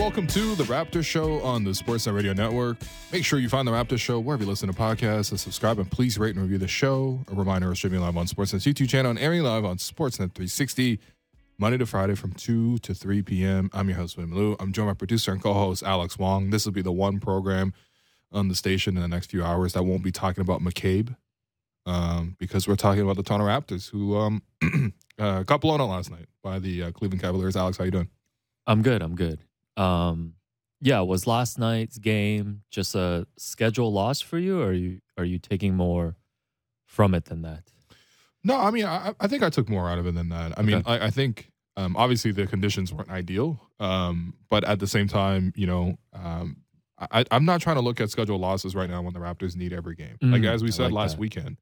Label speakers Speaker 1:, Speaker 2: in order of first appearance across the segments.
Speaker 1: welcome to the Raptor Show on the Sportsnet Radio Network. Make sure you find the Raptor Show wherever you listen to podcasts and subscribe and please rate and review the show. A reminder, we're streaming live on Sportsnet's YouTube channel and airing live on Sportsnet 360 Monday to Friday from 2 to 3 p.m. I'm your host, William Lou. I'm joined by producer and co-host Alex Wong. This will be the one program on the station in the next few hours that won't be talking about McCabe um, because we're talking about the Toronto Raptors who um, uh, got blown out last night by the uh, Cleveland Cavaliers. Alex, how you doing?
Speaker 2: I'm good. I'm good. Um, yeah, was last night's game just a schedule loss for you, or are you are you taking more from it than that?
Speaker 1: No, I mean, I, I think I took more out of it than that. I mean, I, I think um, obviously the conditions weren't ideal, um, but at the same time, you know, um, I, I'm not trying to look at schedule losses right now when the Raptors need every game. like
Speaker 2: Mm,
Speaker 1: as we said
Speaker 2: like
Speaker 1: last
Speaker 2: that.
Speaker 1: weekend,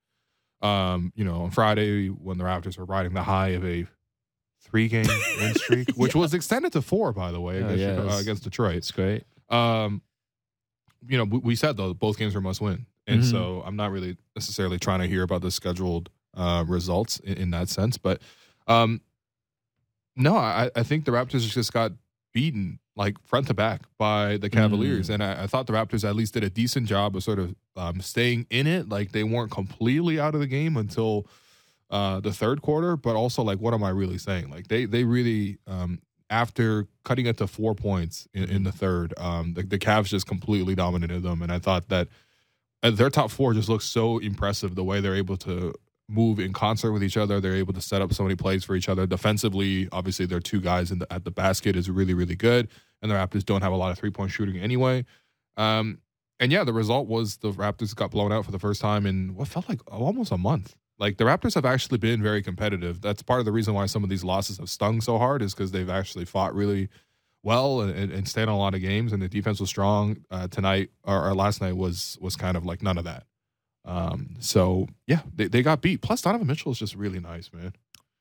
Speaker 1: um, you know, on Friday when the Raptors were riding the high of a three game win streak, which was extended to four, by the way,
Speaker 2: Oh,
Speaker 1: against,
Speaker 2: yeah,
Speaker 1: Chicago-
Speaker 2: it's-
Speaker 1: against Detroit.
Speaker 2: It's great.
Speaker 1: Um, you know, we, we said though both games are must win, and
Speaker 2: Mhm.
Speaker 1: so I'm not really necessarily trying to hear about the scheduled uh, results in, in that sense. But um, no, I, I think the Raptors just got beaten like front to back by the Cavaliers,
Speaker 2: Mm.
Speaker 1: and I, I thought the Raptors at least did a decent job of sort of um, staying in it. Like they weren't completely out of the game until uh, the third quarter, but also like what am I really saying? Like they they really um, after cutting it to four points in, in the third, um, the, the Cavs just completely dominated them, and I thought that uh, their top four just looks so impressive the way they're able to move in concert with each other. They're able to set up so many plays for each other. Defensively, obviously, their two guys the, at the basket is really really good, and the Raptors don't have a lot of three point shooting anyway. Um, and yeah, the result was the Raptors got blown out for the first time in what felt like almost a month. Like the Raptors have actually been very competitive. That's part of the reason why some of these losses have stung so hard is because they've actually fought really well and, and, stayed on a lot of games, and the defense was strong. Uh, tonight or, or last night was was kind of like none of that. Um, so yeah, they, they got beat. Plus Donovan Mitchell is just really nice, man.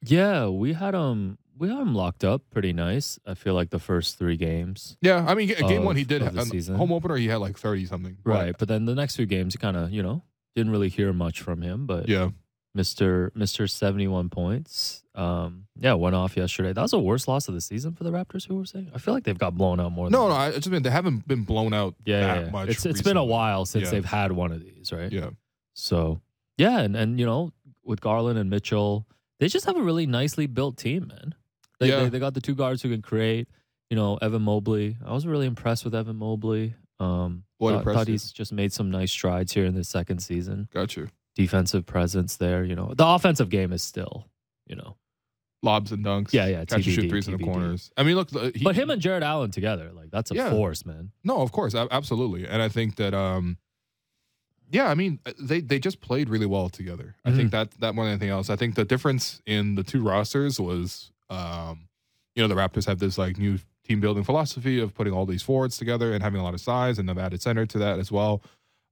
Speaker 2: Yeah, we had um we had him locked up pretty nice. I feel like the first three games.
Speaker 1: Yeah, I mean, game
Speaker 2: Of-
Speaker 1: one he did
Speaker 2: the season.
Speaker 1: home opener. He had like thirty something. But,
Speaker 2: Right, but then the next few games, you kind of you know didn't really hear much from him. But
Speaker 1: Yeah.
Speaker 2: Mister seventy one points. Um, yeah, went off yesterday. That was the worst loss of the season for the Raptors. Who were saying? I feel like they've got blown out more.
Speaker 1: No, no, I just mean they haven't been blown out
Speaker 2: yeah,
Speaker 1: that
Speaker 2: yeah, yeah.
Speaker 1: much.
Speaker 2: It's it's been a while since
Speaker 1: Yeah.
Speaker 2: they've had one of these, right?
Speaker 1: Yeah.
Speaker 2: So yeah, and and you know with Garland and Mitchell, they just have a really nicely built team, man. They,
Speaker 1: Yeah.
Speaker 2: they they got the two guards who can create. You know, Evan Mobley. I was really impressed with Evan Mobley. Um,
Speaker 1: What
Speaker 2: thought, thought he's just made some nice strides here in the second season.
Speaker 1: Got you.
Speaker 2: Defensive presence there. You know, the offensive game is still, you know,
Speaker 1: Lobs and dunks.
Speaker 2: yeah, yeah.
Speaker 1: Catch and shoot
Speaker 2: TBD,
Speaker 1: threes in the corners. I mean, look, he,
Speaker 2: But him and Jarrett Allen together, like that's a
Speaker 1: Yeah.
Speaker 2: force, man.
Speaker 1: No, of course, absolutely, and I think that, um, yeah, I mean, uh, they they just played really well together. I think that that more than anything else, I think the difference in the two rosters was, um, you know, the Raptors have this like new team building philosophy of putting all these forwards together and having a lot of size, and they've added center to that as well.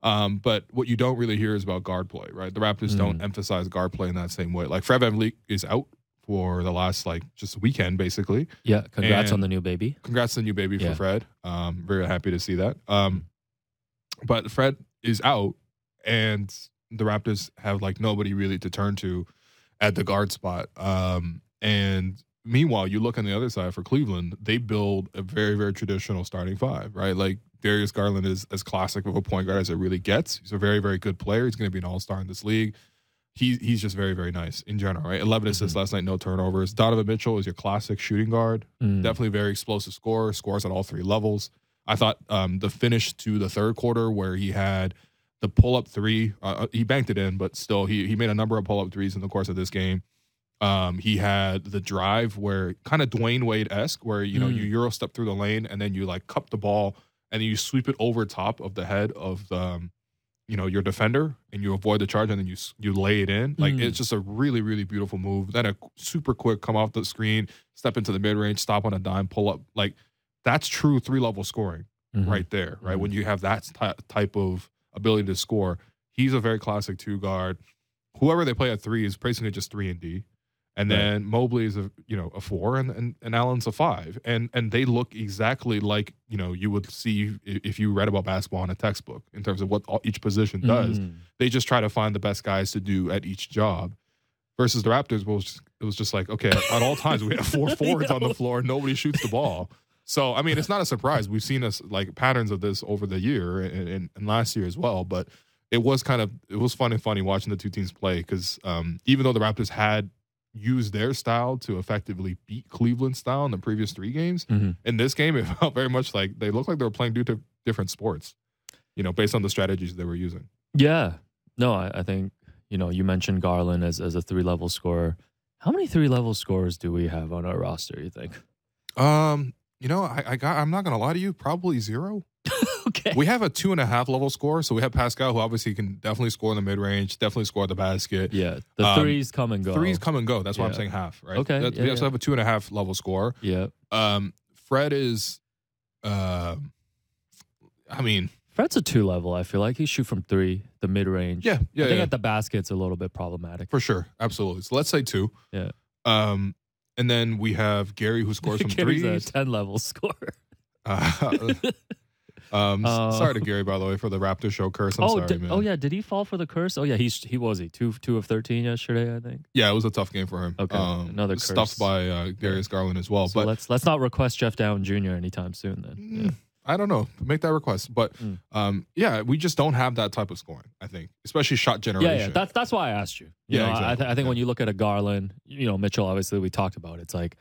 Speaker 1: Um, but what you don't really hear is about guard play, right? The Raptors don't
Speaker 2: Mm.
Speaker 1: emphasize guard play in that same way. Like Fred VanVleet is out for the last like just weekend, basically
Speaker 2: Yeah, congrats on the new baby.
Speaker 1: congrats on the new baby
Speaker 2: Yeah.
Speaker 1: for Fred. Um, very happy to see that. Um, but Fred is out, and the Raptors have like nobody really to turn to at the guard spot. Um, and meanwhile, you look on the other side for Cleveland, they build a very very traditional starting five, right? Like Darius Garland is as classic of a point guard as it really gets. He's a very very good player. He's going to be an all star in this league. He, he's just very, very nice in general, right? 11 assists last night, no turnovers. Donovan Mitchell is your classic shooting guard
Speaker 2: Mm.
Speaker 1: definitely very explosive scorer, scores at all three levels. I thought um, the finish to the third quarter where he had the pull up three, uh, he banked it in, but still he he made a number of pull up threes in the course of this game. Um, he had the drive where kind of Dwyane Wade esque, where you know
Speaker 2: Mm.
Speaker 1: you euro step through the lane and then you like cup the ball and then you sweep it over top of the head of the, um, you know, your defender and you avoid the charge and then you you lay it in. Like
Speaker 2: Mm.
Speaker 1: it's just a really really beautiful move. Then a super quick come off the screen, step into the mid range, stop on a dime, pull up. Like that's true three level scoring
Speaker 2: Mhm.
Speaker 1: right there, right?
Speaker 2: Mhm.
Speaker 1: When you have that ty- type of ability to score, he's a very classic two guard. Whoever they play at three is basically just three and D, and
Speaker 2: Right.
Speaker 1: then Mobley is a you know a four, and, and and Allen's a five, and and they look exactly like you know you would see if you read about basketball in a textbook in terms of what all, each position does.
Speaker 2: Mm.
Speaker 1: They just try to find the best guys to do at each job. Versus the Raptors, was just, it was just like okay, at all times we have four forwards on the floor, nobody shoots the ball. So I mean, it's not a surprise. We've seen us like patterns of this over the year and, and, and last year as well. But it was kind of it was fun and funny watching the two teams play because um, even though the Raptors had used their style to effectively beat Cleveland style in the previous three games,
Speaker 2: Mhm.
Speaker 1: in this game it felt very much like they looked like they were playing due to different sports. You know, based on the strategies they were using.
Speaker 2: Yeah. No, I, I think, you know, you mentioned Garland as, as a three level scorer. How many three level scorers do we have on our roster, you think?
Speaker 1: Um, you know, I, I got. I'm not gonna lie to you. Probably zero.
Speaker 2: okay.
Speaker 1: We have a two and a half level score, so we have Pascal, who obviously can definitely score in the mid range, definitely score at the basket.
Speaker 2: yeah. The
Speaker 1: Um,
Speaker 2: threes come and go.
Speaker 1: Threes come and go. That's why I'm saying half, right?
Speaker 2: Okay,
Speaker 1: That-
Speaker 2: yeah,
Speaker 1: we also
Speaker 2: yeah.
Speaker 1: have a two and a half level score.
Speaker 2: Yeah.
Speaker 1: Um, Fred is, um, I mean,
Speaker 2: Fred's a two level. I feel like he shoot from three, the mid range.
Speaker 1: yeah, yeah,
Speaker 2: I think
Speaker 1: yeah,
Speaker 2: at the basket's a little bit problematic.
Speaker 1: for sure, absolutely. So let's say two.
Speaker 2: Yeah.
Speaker 1: Um, and then we have Gary who scores from
Speaker 2: a ten level score.
Speaker 1: Uh, um,
Speaker 2: Uh,
Speaker 1: sorry to Gary, by the way, for the Raptor show curse. I'm
Speaker 2: oh,
Speaker 1: sorry,
Speaker 2: oh yeah. Did he fall for the curse? Oh yeah. He's he was he two two of thirteen yesterday. I think.
Speaker 1: Yeah, it was a tough game for him.
Speaker 2: Okay,
Speaker 1: um,
Speaker 2: another
Speaker 1: stuffed
Speaker 2: curse.
Speaker 1: by uh, Darius Garland as well.
Speaker 2: So
Speaker 1: but
Speaker 2: let's let's not request Jeff Dowtin Jr. anytime soon. Then.
Speaker 1: Mm, I don't know. Make that request, but
Speaker 2: Mm.
Speaker 1: um, yeah, we just don't have that type of scoring. I think, especially shot generation.
Speaker 2: yeah, yeah. That's that's why I asked you. you
Speaker 1: Yeah,
Speaker 2: know, I, th- I think when you look at a Garland, you know Mitchell. Obviously, we talked about. It's like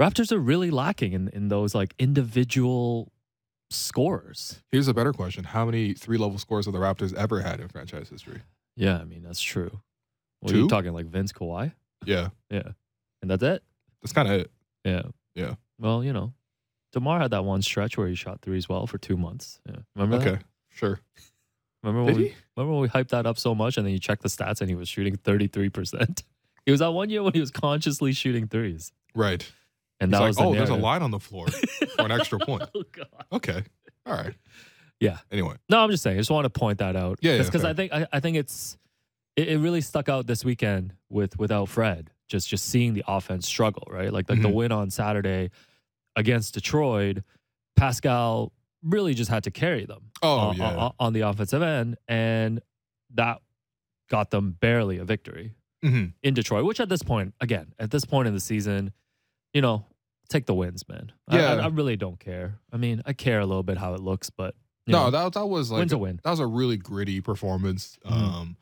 Speaker 2: Raptors are really lacking in in those like individual scorers.
Speaker 1: Here's a better question: How many three level scores have the Raptors ever had in franchise history?
Speaker 2: Yeah, I mean that's true. What are you
Speaker 1: Two?
Speaker 2: talking like Vince Kawhi?
Speaker 1: Yeah,
Speaker 2: Yeah, and that's it.
Speaker 1: that's kind of it.
Speaker 2: Yeah.
Speaker 1: Yeah.
Speaker 2: Well, you know, Demar had that one stretch where he shot threes well for two months. Yeah. Remember
Speaker 1: Okay,
Speaker 2: that?
Speaker 1: sure.
Speaker 2: Remember
Speaker 1: Did
Speaker 2: when we,
Speaker 1: he?
Speaker 2: remember when we hyped that up so much and then you check the stats and he was shooting 33%. He was that one year when he was consciously shooting threes.
Speaker 1: Right.
Speaker 2: And
Speaker 1: He's
Speaker 2: that
Speaker 1: like,
Speaker 2: was the
Speaker 1: oh, there's a line on the floor for an extra point.
Speaker 2: Oh god.
Speaker 1: Okay, all right.
Speaker 2: Yeah.
Speaker 1: Anyway,
Speaker 2: No, I'm just saying. I just want to point that out.
Speaker 1: Yeah, yeah,
Speaker 2: because
Speaker 1: fair.
Speaker 2: I think I, I think it's it, it really stuck out this weekend with without Fred. Just just seeing the offense struggle, right? Like like the
Speaker 1: Mhm.
Speaker 2: win on Saturday against Detroit, Pascal really just had to carry them
Speaker 1: oh
Speaker 2: on,
Speaker 1: yeah,
Speaker 2: on, on the offensive end, and that got them barely a victory
Speaker 1: Mhm.
Speaker 2: in Detroit. Which at this point, again, at this point in the season, you know, take the wins, man.
Speaker 1: Yeah.
Speaker 2: I, I, I really don't care. I mean, I care a little bit how it looks, but
Speaker 1: no,
Speaker 2: know,
Speaker 1: that that was like
Speaker 2: win's a win.
Speaker 1: that was a really gritty performance.
Speaker 2: Mhm.
Speaker 1: Um,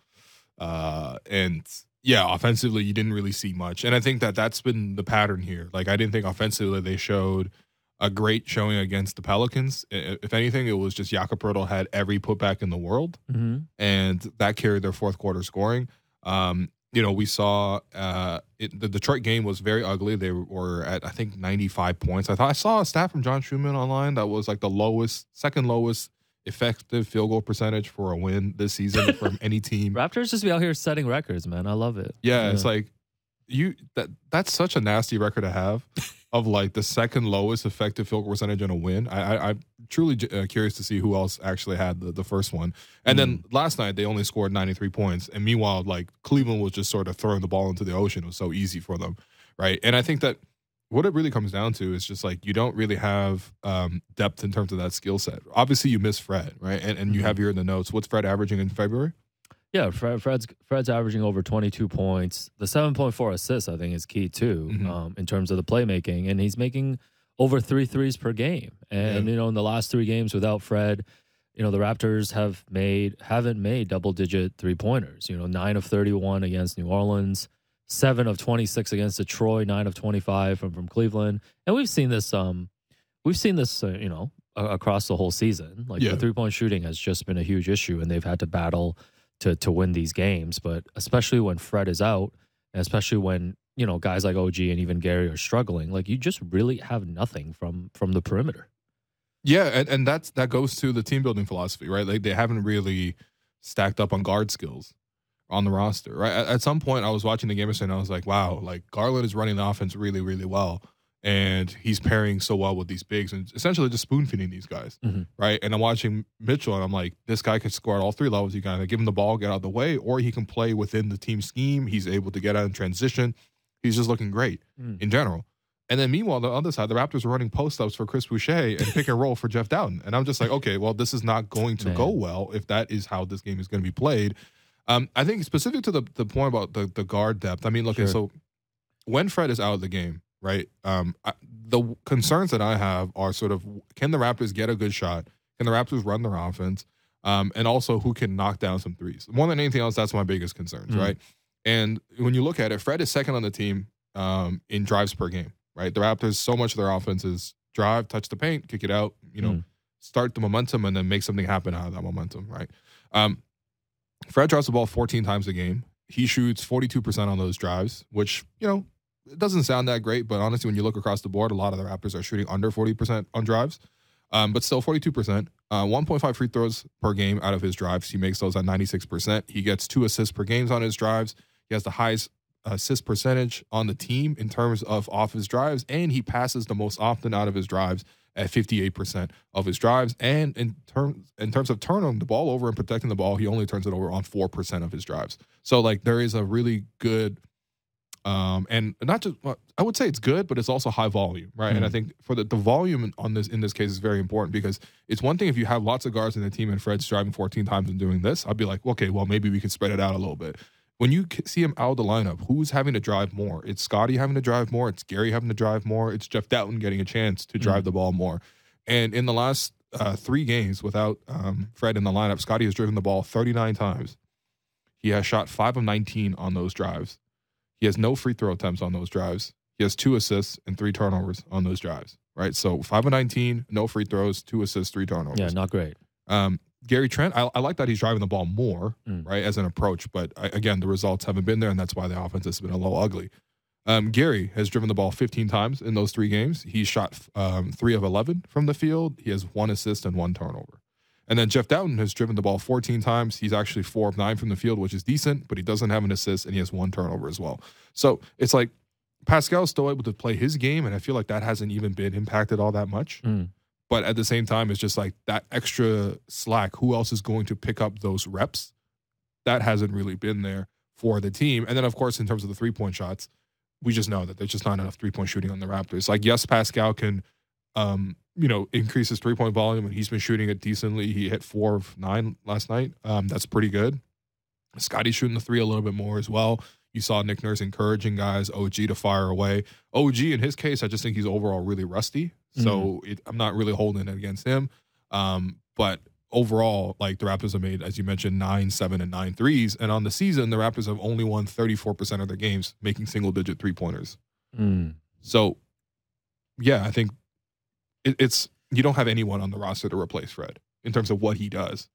Speaker 1: uh, and yeah, offensively, you didn't really see much. And I think that that's been the pattern here. Like, I didn't think offensively they showed a great showing against the Pelicans. If anything, it was just Jakob Poeltl had every putback in the world,
Speaker 2: hmm
Speaker 1: and that carried their fourth quarter scoring. Um, you know, we saw uh, it, the Detroit game was very ugly. They were at I think 95 points. I thought I saw a stat from John Schuhmann online that was like the lowest, second lowest effective field goal percentage for a win this season from any team.
Speaker 2: Raptors just be out here setting records, man. I love it.
Speaker 1: Yeah, it's like you that that's such a nasty record to have of like the second lowest effective field goal percentage in a win. I, I I'm truly uh, curious to see who else actually had the, the first one. And then last night they only scored 93 points, and meanwhile like Cleveland was just sort of throwing the ball into the ocean. It was so easy for them, right? And I think that what it really comes down to is just like you don't really have um, depth in terms of that skill set. Obviously, you miss Fred, right? And and you
Speaker 2: Mhm.
Speaker 1: have here in the notes what's Fred averaging in February?
Speaker 2: Yeah, Fred, Fred's Fred's averaging over 22 points. The 7.4 assists, I think, is key too
Speaker 1: Mhm.
Speaker 2: um, in terms of the playmaking, and he's making over three threes per game. And
Speaker 1: Yeah.
Speaker 2: you know, in the last three games without Fred, you know, the Raptors have made haven't made double digit three pointers. You know, nine of 31 against New Orleans. Seven of 26 against Detroit, nine of 25 from, from Cleveland, and we've seen this. Um, we've seen this, uh, you know, across the whole season. Like
Speaker 1: Yeah.
Speaker 2: the three point shooting has just been a huge issue, and they've had to battle to to win these games. But especially when Fred is out, especially when you know guys like OG and even Gary are struggling, like you just really have nothing from from the perimeter.
Speaker 1: Yeah, and, and that's that goes to the team building philosophy, right? Like they haven't really stacked up on guard skills on the roster, right? At, at some point, I was watching the game and I was like, wow, like Garland is running the offense really, really well, and he's pairing so well with these bigs and essentially just spoon feeding these guys,
Speaker 2: Mhm.
Speaker 1: right? And I'm watching Mitchell, and I'm like, this guy can score at all three levels. You kind of give him the ball, get out of the way, or he can play within the team scheme. He's able to get out in transition. He's just looking great
Speaker 2: Mm.
Speaker 1: in general. And then meanwhile, the other side, the Raptors are running post ups for Chris Boucher and pick and roll for Jeff Dowtin. And I'm just like, okay, well, this is not going to
Speaker 2: Man.
Speaker 1: go well if that is how this game is going to be played. Um, I think specific to the, the point about the, the guard depth, I mean, look,
Speaker 2: Sure.
Speaker 1: so when Fred is out of the game, right? Um, I, the concerns that I have are sort of can the Raptors get a good shot? Can the Raptors run their offense? Um, and also who can knock down some threes. More than anything else, that's my biggest concerns,
Speaker 2: Mm.
Speaker 1: right? And when you look at it, Fred is second on the team um, in drives per game, right? The Raptors, so much of their offense is drive, touch the paint, kick it out, you know,
Speaker 2: Mm.
Speaker 1: start the momentum, and then make something happen out of that momentum, right? Um, Fred drives the ball 14 times a game. He shoots 42% on those drives, which, you know, it doesn't sound that great, but honestly, when you look across the board, a lot of the Raptors are shooting under 40% on drives, um, but still 42%. Uh, 1.5 free throws per game out of his drives. He makes those at 96%. He gets two assists per games on his drives. He has the highest assist percentage on the team in terms of off his drives, and he passes the most often out of his drives at 58% of his drives. And in terms in terms of turning the ball over and protecting the ball, he only turns it over on 4% of his drives. So like there is a really good um and not just well, I would say it's good, but it's also high volume, right? And I
Speaker 2: Mhm.
Speaker 1: think for the, the volume on this in this case is very important because it's one thing if you have lots of guards in the team and Fred's driving 14 times and doing this, I'd be like, okay, well maybe we can spread it out a little bit. When you see him out of the lineup, who's having to drive more? It's Scotty having to drive more. It's Gary having to drive more. It's Jeff Dowtin getting a chance to drive the ball more. And in the last uh, three games without um, Fred in the lineup, Scotty has driven the ball 39 times. He has shot five of 19 on those drives. He has no free throw attempts on those drives. He has two assists and three turnovers on those drives. Right. So five of 19, no free throws, two assists, three turnovers.
Speaker 2: Yeah, not great.
Speaker 1: Um, Gary Trent, I, I like that he's driving the ball more,
Speaker 2: Mm.
Speaker 1: right, as an approach. But I, again, the results haven't been there, and that's why the offense has been a little ugly. Um, Gary has driven the ball 15 times in those three games. He's shot um, three of 11 from the field. He has one assist and one turnover. And then Jeff Dowtin has driven the ball 14 times. He's actually four of nine from the field, which is decent, but he doesn't have an assist and he has one turnover as well. So it's like Pascal's still able to play his game, and I feel like that hasn't even been impacted all that much
Speaker 2: Mm.
Speaker 1: but at the same time it's just like that extra slack who else is going to pick up those reps that hasn't really been there for the team and then of course in terms of the three point shots we just know that there's just not enough three point shooting on the raptors like yes pascal can um you know increase his three point volume and he's been shooting it decently he hit four of nine last night um that's pretty good scotty's shooting the three a little bit more as well you saw Nick Nurse encouraging guys, OG to fire away. OG, in his case, I just think he's overall really rusty. So it, I'm not really holding it against him. Um, but overall, like the Raptors have made, as you mentioned, nine, seven, and nine threes. And on the season, the Raptors have only won 34% of their games making single digit three pointers.
Speaker 2: Mm.
Speaker 1: So, yeah, I think it, it's you don't have anyone on the roster to replace Fred in terms of what he does.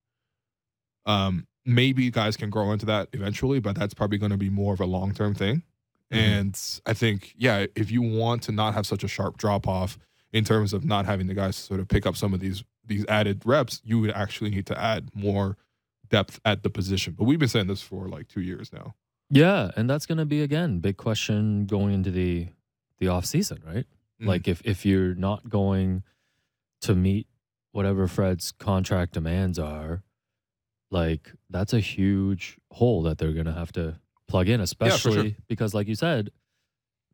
Speaker 1: Um, maybe guys can grow into that eventually, but that's probably going to be more of a long term thing.
Speaker 2: Mhm.
Speaker 1: And I think, yeah, if you want to not have such a sharp drop off in terms of not having the guys sort of pick up some of these these added reps, you would actually need to add more depth at the position. But we've been saying this for like two years now.
Speaker 2: Yeah, and that's going to be again big question going into the the off season, right?
Speaker 1: Mhm.
Speaker 2: Like if if you're not going to meet whatever Fred's contract demands are, like that's a huge hole that they're going to have to plug in, especially because like you said,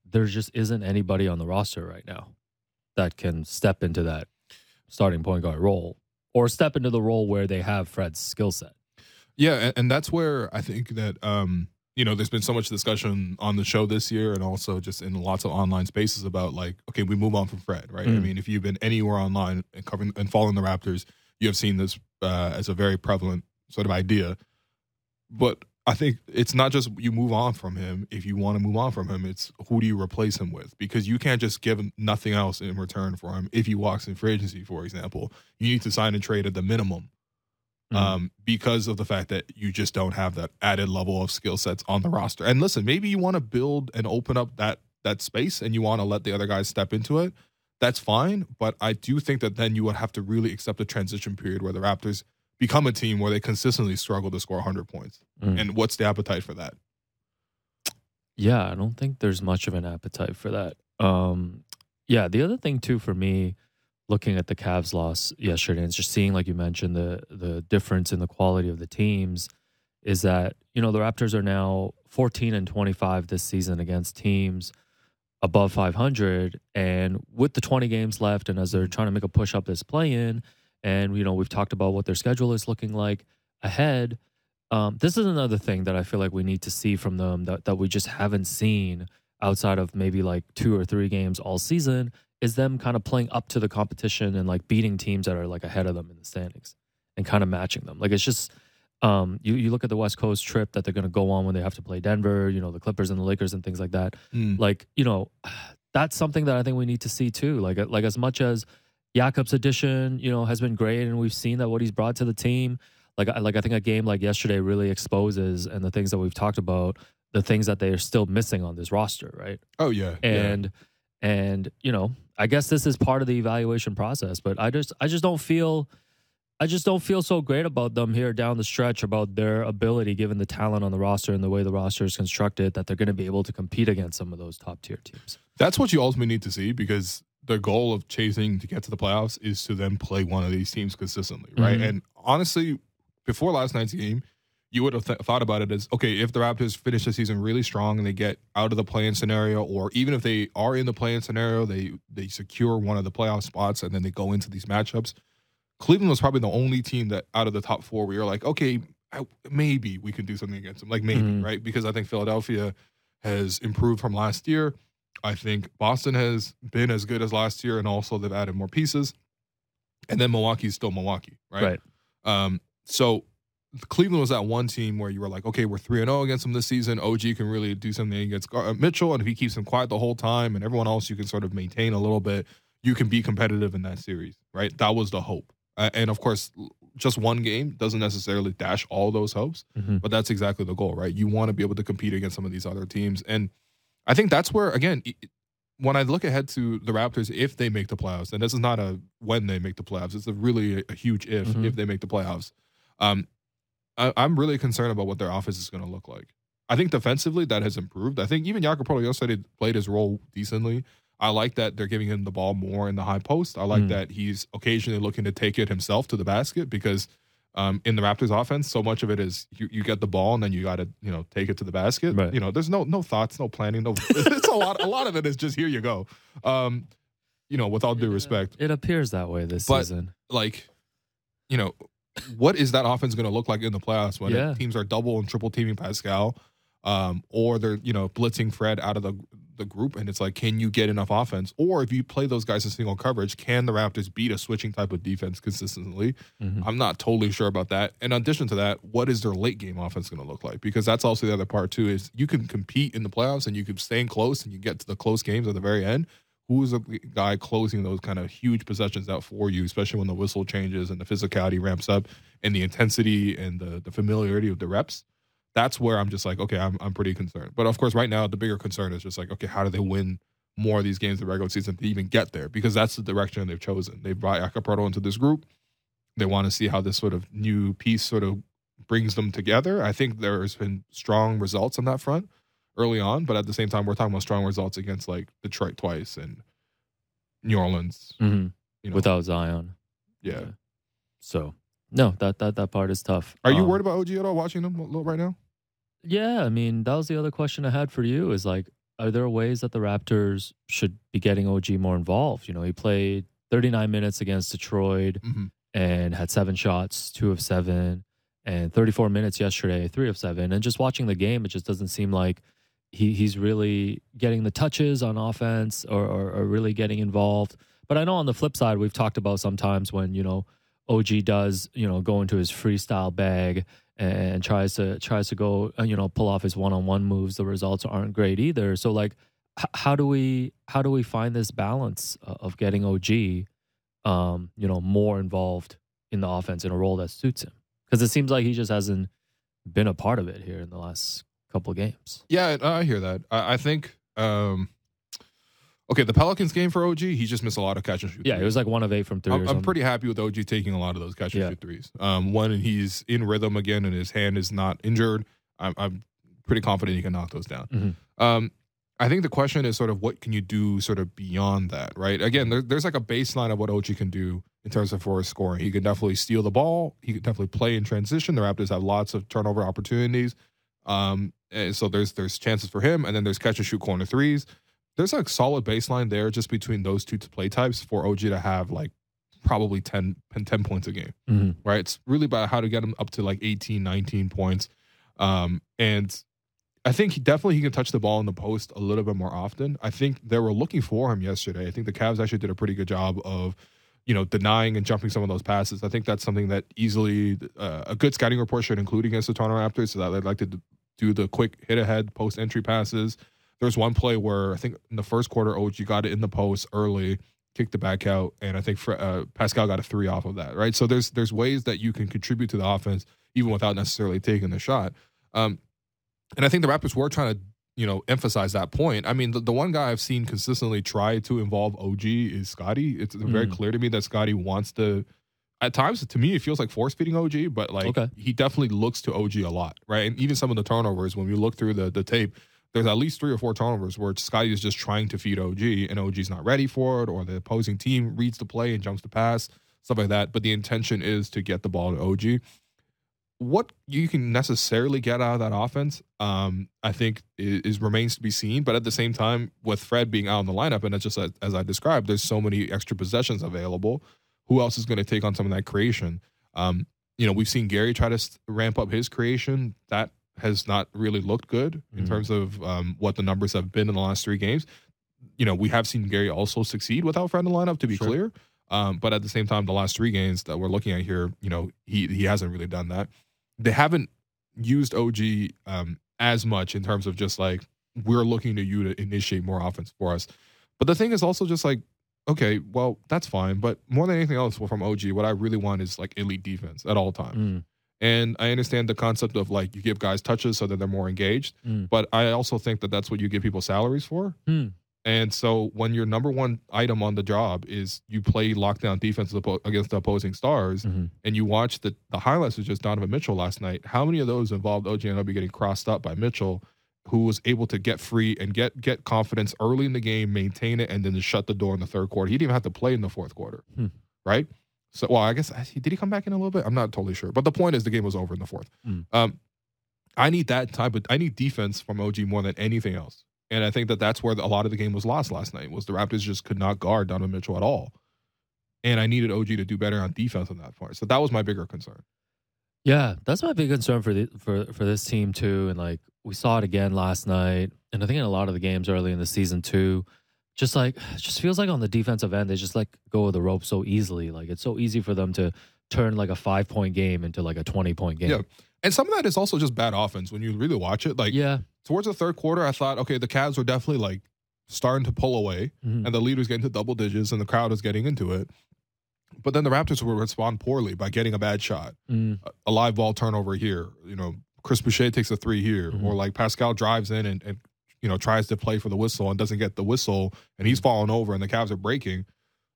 Speaker 2: there just isn't anybody on the roster right now that can step into that starting point guard role or step into the role where they have Fred's skill set.
Speaker 1: Yeah, and, and that's where I think that um, you know, there's been so much discussion on the show this year, and also just in lots of online spaces about like, okay, we move on from Fred, right? I
Speaker 2: Mm.
Speaker 1: mean, if you've been anywhere online and covering and following the Raptors, you have seen this uh, as a very prevalent sort of idea. But I think it's not just you move on from him if you want to move on from him. It's who do you replace him with? Because you can't just give him nothing else in return for him. If he walks in free agency, for example, you need to sign and trade at the minimum
Speaker 2: Mm.
Speaker 1: um, because of the fact that you just don't have that added level of skill sets on the roster. And listen, maybe you want to build and open up that that space, and you want to let the other guys step into it. That's fine, but I do think that then you would have to really accept a transition period where the Raptors become a team where they consistently struggle to score 100 points.
Speaker 2: Mm.
Speaker 1: And what's the appetite for that?
Speaker 2: Yeah, I don't think there's much of an appetite for that. Um, yeah, the other thing too for me, looking at the Cavs loss yesterday and just seeing, like you mentioned, the the difference in the quality of the teams, is that you know the Raptors are now 14 and 25 this season against teams above 500, and with the 20 games left, and as they're trying to make a push up this play in, and you know we've talked about what their schedule is looking like ahead. Um, this is another thing that I feel like we need to see from them that, that we just haven't seen outside of maybe like two or three games all season is them kind of playing up to the competition and like beating teams that are like ahead of them in the standings and kind of matching them. Like it's just um, you you look at the West Coast trip that they're going to go on when they have to play Denver, you know, the Clippers and the Lakers and things like that.
Speaker 1: Mm.
Speaker 2: Like you know, that's something that I think we need to see too. Like like as much as Jakob's addition, you know, has been great, and we've seen that what he's brought to the team. Like I- like I think a game like yesterday really exposes and the things that we've talked about, the things that they are still missing on this roster, right?
Speaker 1: Oh yeah, yeah.
Speaker 2: and and you know i guess this is part of the evaluation process but i just i just don't feel i just don't feel so great about them here down the stretch about their ability given the talent on the roster and the way the roster is constructed that they're going to be able to compete against some of those top tier teams
Speaker 1: That's what you ultimately need to see because the goal of chasing to get to the playoffs is to then play one of these teams consistently, right?
Speaker 2: Mhm.
Speaker 1: And honestly, before last night's game, you would have th- thought about it as okay, if the Raptors finish the season really strong and they get out of the play-in scenario, or even if they are in the play-in scenario, they they secure one of the playoff spots and then they go into these matchups. Cleveland was probably the only team that out of the top four we you're like, okay, I, maybe we can do something against them, like maybe,
Speaker 2: Mhm.
Speaker 1: right? Because I think Philadelphia has improved from last year. I think Boston has been as good as last year, and also they've added more pieces. And then Milwaukee's still Milwaukee, right?
Speaker 2: Right.
Speaker 1: Um, so Cleveland was that one team where you were like, okay, we're three and zero against them this season. OG can really do something against uh, Mitchell, and if he keeps him quiet the whole time, and everyone else, you can sort of maintain a little bit. You can be competitive in that series, right? That was the hope, uh, and of course, just one game doesn't necessarily dash all those hopes
Speaker 2: Mhm.
Speaker 1: but that's exactly the goal, right? You want to be able to compete against some of these other teams, and I think that's where again, when I look ahead to the Raptors, if they make the playoffs, and this is not a when they make the playoffs, it's a really a huge if
Speaker 2: Mhm.
Speaker 1: if they make the playoffs. Um, I, I'm really concerned about what their offense is going to look like. I think defensively that has improved. I think even Jakob Poeltl yesterday played his role decently. I like that they're giving him the ball more in the high post. I like
Speaker 2: Mm.
Speaker 1: that he's occasionally looking to take it himself to the basket because um, in the Raptors offense, so much of it is you, you get the ball and then you got to you know take it to the basket.
Speaker 2: Right.
Speaker 1: You know, there's no no thoughts, no planning, no. it's a lot. A lot of it is just here you go. Um, you know, with all due respect,
Speaker 2: it appears that way this
Speaker 1: But-
Speaker 2: season
Speaker 1: like, you know, what is that offense going to look like in the playoffs when
Speaker 2: Yeah.
Speaker 1: teams are double and triple teaming Pascal, um, or they're you know blitzing Fred out of the the group, and it's like, can you get enough offense? Or if you play those guys in single coverage, can the Raptors beat a switching type of defense consistently?
Speaker 2: Mhm.
Speaker 1: I'm not totally sure about that. In addition to that, what is their late game offense going to look like? Because that's also the other part too. Is you can compete in the playoffs and you can stay in close and you get to the close games at the very end. Who is the guy closing those kind of huge possessions out for you, especially when the whistle changes and the physicality ramps up and the intensity and the, the familiarity of the reps? That's where I'm just like, okay, I'm I'm pretty concerned. But of course, right now the bigger concern is just like, okay, how do they win more of these games the regular season to even get there? Because that's the direction they've chosen. They brought Jakob Poeltl into this group. They want to see how this sort of new piece sort of brings them together. I think there's been strong results on that front early on, but at the same time, we're talking about strong results against like Detroit twice and New Orleans.
Speaker 2: Mhm.
Speaker 1: You know,
Speaker 2: without zion
Speaker 1: yeah.
Speaker 2: so no that that that part is tough
Speaker 1: Are you
Speaker 2: Um,
Speaker 1: worried about OG at all? Watching them right now?
Speaker 2: Yeah, I mean, that was the other question I had for you is like, are there ways that the Raptors should be getting OG more involved? You know, he played 39 minutes against Detroit
Speaker 1: Mm-hmm.
Speaker 2: and had seven shots, two of seven, and 34 minutes yesterday, three of seven. And just watching the game, it just doesn't seem like he, he's really getting the touches on offense or, or, or really getting involved. But I know on the flip side, we've talked about sometimes when, you know, OG does, you know, go into his freestyle bag and tries to tries to go, uh, you know, pull off his one-on-one moves. The results aren't great either. So like, h- how do we how do we find this balance of getting OG, um, you know, more involved in the offense in a role that suits him? Because it seems like he just hasn't been a part of it here in the last couple of games.
Speaker 1: Yeah, I hear that. I, I think. um Okay, the Pelicans game for OG, he just missed a lot of catch and shoot.
Speaker 2: Yeah, it was like one of eight from three.
Speaker 1: I'm, I'm pretty happy with OG taking a lot of those catch and
Speaker 2: Yeah.
Speaker 1: shoot threes. Um, one, and he's in rhythm again, and his hand is not injured. I'm, I'm pretty confident he can knock those down.
Speaker 2: Mhm.
Speaker 1: Um, I think the question is sort of what can you do sort of beyond that, right? Again, there, there's like a baseline of what OG can do in terms of for scoring. He can definitely steal the ball. He can definitely play in transition. The Raptors have lots of turnover opportunities. Um, and so there's there's chances for him, and then there's catch and shoot corner threes. There's like solid baseline there just between those two play types for OG to have like probably 10, 10 points a game
Speaker 2: Mhm.
Speaker 1: right? It's really about how to get him up to like 18, 19 points. Um, and I think he, definitely he can touch the ball in the post a little bit more often. I think they were looking for him yesterday. I think the Cavs actually did a pretty good job of, you know, denying and jumping some of those passes. I think that's something that easily uh, a good scouting report should include against the Toronto Raptors. So that they'd like to do the quick hit ahead post entry passes. There's one play where I think in the first quarter, OG got it in the post early, kicked it back out, and I think for, uh, Pascal got a three off of that. Right. So there's there's ways that you can contribute to the offense even without necessarily taking the shot. Um, and I think the Raptors were trying to, you know, emphasize that point. I mean, the, the one guy I've seen consistently try to involve OG is Scotty. It's very
Speaker 2: Mm.
Speaker 1: clear to me that Scotty wants to. At times, to me, it feels like force feeding OG, but like
Speaker 2: Okay.
Speaker 1: he definitely looks to OG a lot, right? And even some of the turnovers, when we look through the the tape, there's at least three or four turnovers where Scotty is just trying to feed OG, and OG's not ready for it, or the opposing team reads the play and jumps the pass, stuff like that. But the intention is to get the ball to OG what you can necessarily get out of that offense, um, I think is, is remains to be seen. But at the same time, with Fred being out in the lineup, and it's just as, as I described, there's so many extra possessions available. Who else is going to take on some of that creation? Um, you know, we've seen Gary try to s- ramp up his creation. That has not really looked good in
Speaker 2: Mhm.
Speaker 1: terms of um, what the numbers have been in the last three games. You know, we have seen Gary also succeed without Fred in the lineup. To be
Speaker 2: Sure.
Speaker 1: clear, um, but at the same time, the last three games that we're looking at here, you know, he he hasn't really done that they haven't used OG um, as much in terms of just like we're looking to you to initiate more offense for us. But the thing is also just like, okay, well that's fine, but more than anything else from OG, what I really want is like elite defense at all times.
Speaker 2: Mm.
Speaker 1: And I understand the concept of like you give guys touches so that they're more engaged,
Speaker 2: Mm.
Speaker 1: but I also think that that's what you give people salaries for.
Speaker 2: Mm.
Speaker 1: And so when your number one item on the job is you play lockdown defense against the opposing stars,
Speaker 2: Mhm.
Speaker 1: and you watch the the highlights of just Donovan Mitchell last night, how many of those involved OG Anunoby getting crossed up by Mitchell, who was able to get free and get get confidence early in the game, maintain it, and then just shut the door in the third quarter. He didn't even have to play in the fourth quarter,
Speaker 2: Hmm.
Speaker 1: right? So, well, I guess did he come back in a little bit? I'm not totally sure, but the point is the game was over in the fourth.
Speaker 2: Hmm.
Speaker 1: Um, I need that type of I need defense from OG more than anything else. And I think that that's where a lot of the game was lost last night. Was the Raptors just could not guard Donovan Mitchell at all, and I needed OG to do better on defense on that part. So that was my bigger concern.
Speaker 2: Yeah, that's my big concern for the for for this team too. And like we saw it again last night, and I think in a lot of the games early in the season too. Just like it just feels like on the defensive end, they just like go with the rope so easily. Like it's so easy for them to turn like a five point game into like a twenty point game.
Speaker 1: Yeah. And some of that is also just bad offense when you really watch it. Like
Speaker 2: yeah.
Speaker 1: towards the third quarter, I thought, okay, the Cavs were definitely like starting to pull away,
Speaker 2: Mhm.
Speaker 1: and the lead was getting to double digits, and the crowd was getting into it. But then the Raptors would respond poorly by getting a bad shot,
Speaker 2: Mm.
Speaker 1: a- a live ball turnover here. You know, Chris Boucher takes a three here,
Speaker 2: Mhm.
Speaker 1: or like Pascal drives in and, and you know tries to play for the whistle and doesn't get the whistle, and he's falling over, and the Cavs are breaking.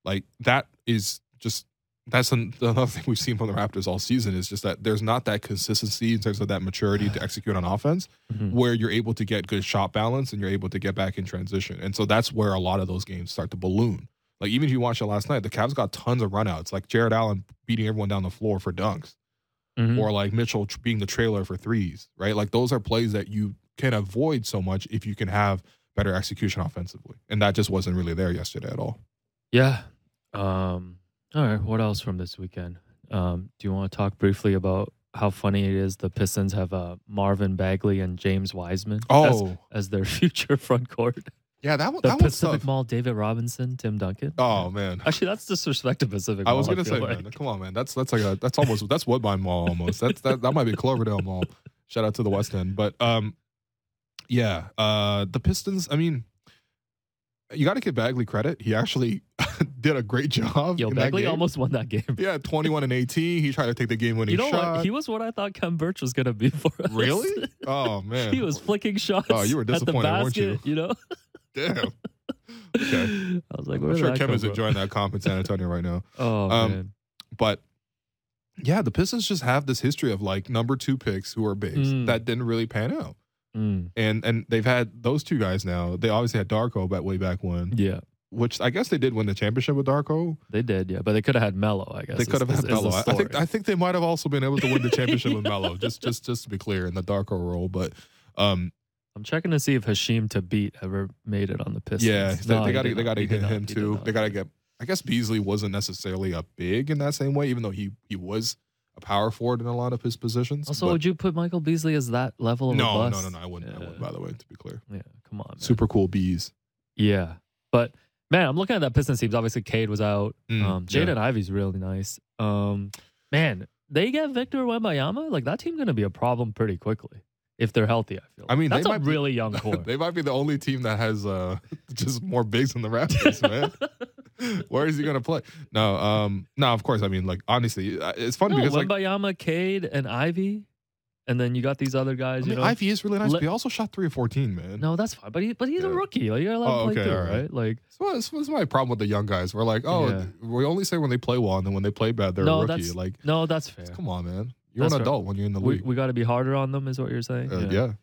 Speaker 1: Like that is just that's an, another thing we've seen from the Raptors all season is just that there's not that consistency in terms of that maturity to execute on offense
Speaker 2: Mhm.
Speaker 1: where you're able to get good shot balance and you're able to get back in transition. And so that's where a lot of those games start to balloon. Like even if you watch it last night, the Cavs got tons of runouts, like Jarrett Allen beating everyone down the floor for dunks,
Speaker 2: Mhm.
Speaker 1: or like Mitchell being the trailer for threes, right? Like those are plays that you can avoid so much if you can have better execution offensively. And that just wasn't really there yesterday at all.
Speaker 2: Yeah. Um, all right. What else from this weekend? Um, do you want to talk briefly about how funny it is the Pistons have uh, Marvin Bagley and James Wiseman as,
Speaker 1: Oh,
Speaker 2: as their future front court?
Speaker 1: Yeah, that, one-
Speaker 2: The
Speaker 1: that
Speaker 2: Pacific. Mall, David Robinson, Tim Duncan.
Speaker 1: Oh man.
Speaker 2: Actually, that's disrespect to Pacific
Speaker 1: I was gonna
Speaker 2: feel
Speaker 1: say,
Speaker 2: like.
Speaker 1: man, come on, man. That's that's like a that's almost that's Woodbine Mall almost. That's that that might be Cloverdale Mall. Shout out to the West End, but um, yeah, uh, the Pistons. I mean, you got to give Bagley credit. He actually did a great job.
Speaker 2: Yo, Bagley almost won that game.
Speaker 1: Yeah, twenty-one and eighteen. He tried to take the game winning
Speaker 2: You know
Speaker 1: shot.
Speaker 2: what? He was what I thought Khem Birch was gonna be for us.
Speaker 1: really? Oh man,
Speaker 2: he was flicking shots.
Speaker 1: Oh, you were disappointed, weren't
Speaker 2: you?
Speaker 1: you?
Speaker 2: know.
Speaker 1: Damn. Okay.
Speaker 2: I was like,
Speaker 1: I'm sure
Speaker 2: did that Khem
Speaker 1: is
Speaker 2: from?
Speaker 1: enjoying that comp in San Antonio right now.
Speaker 2: Oh
Speaker 1: Um,
Speaker 2: man.
Speaker 1: But yeah, the Pistons just have this history of like number two picks who are bigs
Speaker 2: Mm.
Speaker 1: that didn't really pan out.
Speaker 2: Mm,
Speaker 1: And and they've had those two guys now. They obviously had Darko back way back when,
Speaker 2: yeah,
Speaker 1: which I guess they did win the championship with Darko.
Speaker 2: they did. Yeah, but they could have had Melo. I guess
Speaker 1: They could have had Melo. I, think. I think they might have also been able to win the championship with Melo. Just just just to be clear in the Darko role. But um
Speaker 2: I'm checking to see if Hasheem Thabeet ever made it on the Pistons.
Speaker 1: yeah, they,
Speaker 2: No,
Speaker 1: they got to they got to get him too. They got to get. I guess Beasley wasn't necessarily a big in that same way, even though he he was a power forward in a lot of his positions.
Speaker 2: Also,
Speaker 1: but-
Speaker 2: would you put Michael Beasley as that level of a
Speaker 1: no,
Speaker 2: bust?
Speaker 1: no, no, no. I wouldn't. I wouldn't. By the way, to be clear,
Speaker 2: Yeah, come on, man.
Speaker 1: Super Cool Beas.
Speaker 2: Yeah, but man, I'm looking at that Pistons teams. Obviously, Cade was out.
Speaker 1: Mm,
Speaker 2: um,
Speaker 1: yeah.
Speaker 2: Jaden Ivey's really nice. Um, man, they get Victor Wembanyama. Like that team's gonna be a problem pretty quickly if they're healthy. I feel. Like.
Speaker 1: I mean, they
Speaker 2: that's a
Speaker 1: might be-
Speaker 2: really young core.
Speaker 1: they might be the only team that has uh just more bigs than the Raptors, man. Where is he gonna play? No, um, no. Of course, I mean, like honestly, uh, it's funny
Speaker 2: no,
Speaker 1: because like
Speaker 2: Wembanyama, Cade, and Ivey, and then you got these other
Speaker 1: I
Speaker 2: guys.
Speaker 1: mean,
Speaker 2: you know,
Speaker 1: Ivey is really nice.
Speaker 2: Let-
Speaker 1: but he also shot three or fourteen, man.
Speaker 2: no, that's fine. But he, but he's a rookie. Like you gotta let him
Speaker 1: Oh,
Speaker 2: play
Speaker 1: okay,
Speaker 2: through,
Speaker 1: all right.
Speaker 2: right? Like
Speaker 1: So that's, that's my problem with the young guys. We're like, oh,
Speaker 2: Yeah.
Speaker 1: we only say when they play well, and then when they play bad, they're
Speaker 2: No,
Speaker 1: a rookie. Like,
Speaker 2: no, that's fair.
Speaker 1: come on, man. You're
Speaker 2: That's
Speaker 1: an adult when you're in the
Speaker 2: We
Speaker 1: league.
Speaker 2: we got to be harder on them, is what you're saying.
Speaker 1: Uh, yeah.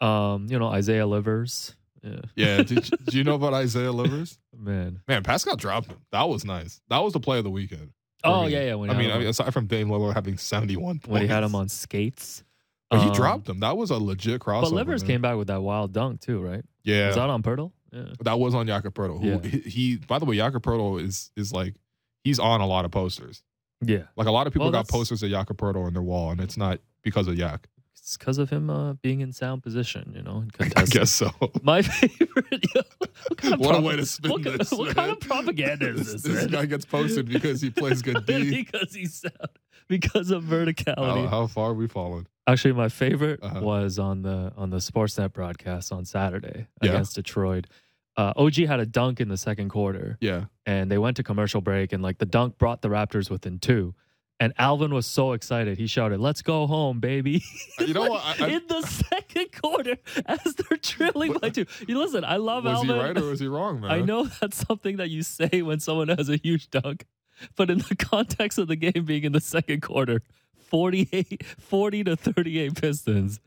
Speaker 2: Um, you know Isaiah Livers. Yeah,
Speaker 1: Yeah. did, you- did you know about Isaiah Livers?
Speaker 2: man.
Speaker 1: Man, Pascal dropped him. That was nice. That was the play of the weekend.
Speaker 2: Oh
Speaker 1: me.
Speaker 2: yeah, yeah. When
Speaker 1: I mean, I mean, aside from Dame Lillard having 71 points.
Speaker 2: when he had him on skates.
Speaker 1: But he
Speaker 2: Um,
Speaker 1: dropped him. That was a legit crossover.
Speaker 2: But Livers
Speaker 1: man.
Speaker 2: came back with that wild dunk too, right?
Speaker 1: Yeah.
Speaker 2: Was that on Poeltl? Yeah.
Speaker 1: that was on Jakob Poeltl, Who
Speaker 2: Yeah.
Speaker 1: he, he by the way, Jakob Poeltl is is like he's on a lot of posters.
Speaker 2: Yeah.
Speaker 1: Like a lot of people
Speaker 2: Well,
Speaker 1: got
Speaker 2: that's-
Speaker 1: posters of Jakob Poeltl on their wall, and it's not because of Yak.
Speaker 2: It's because of him uh, being in sound position, you know, and
Speaker 1: I
Speaker 2: contesting.
Speaker 1: guess so.
Speaker 2: My favorite. yo, what kind of
Speaker 1: What a way to spin
Speaker 2: what,
Speaker 1: this,
Speaker 2: What
Speaker 1: man.
Speaker 2: kind of propaganda is this?
Speaker 1: this
Speaker 2: man?
Speaker 1: guy gets posted because he plays good D.
Speaker 2: because he's sound, because of verticality.
Speaker 1: How, how far we fallen?
Speaker 2: Actually, my favorite
Speaker 1: Uh-huh.
Speaker 2: was on the on the Sportsnet broadcast on Saturday
Speaker 1: Yeah.
Speaker 2: against Detroit. Uh, OG had a dunk in the second quarter,
Speaker 1: Yeah.
Speaker 2: and they went to commercial break, and like the dunk brought the Raptors within two. And Alvin was so excited, he shouted, "Let's go home, baby!"
Speaker 1: You know what? I, I,
Speaker 2: in the second quarter, as they're trailing by two. You listen, I love Alvin.
Speaker 1: was he right or was he wrong, man?
Speaker 2: I know that's something that you say when someone has a huge dunk, but in the context of the game being in the second quarter, 48, 40 to 38 Pistons.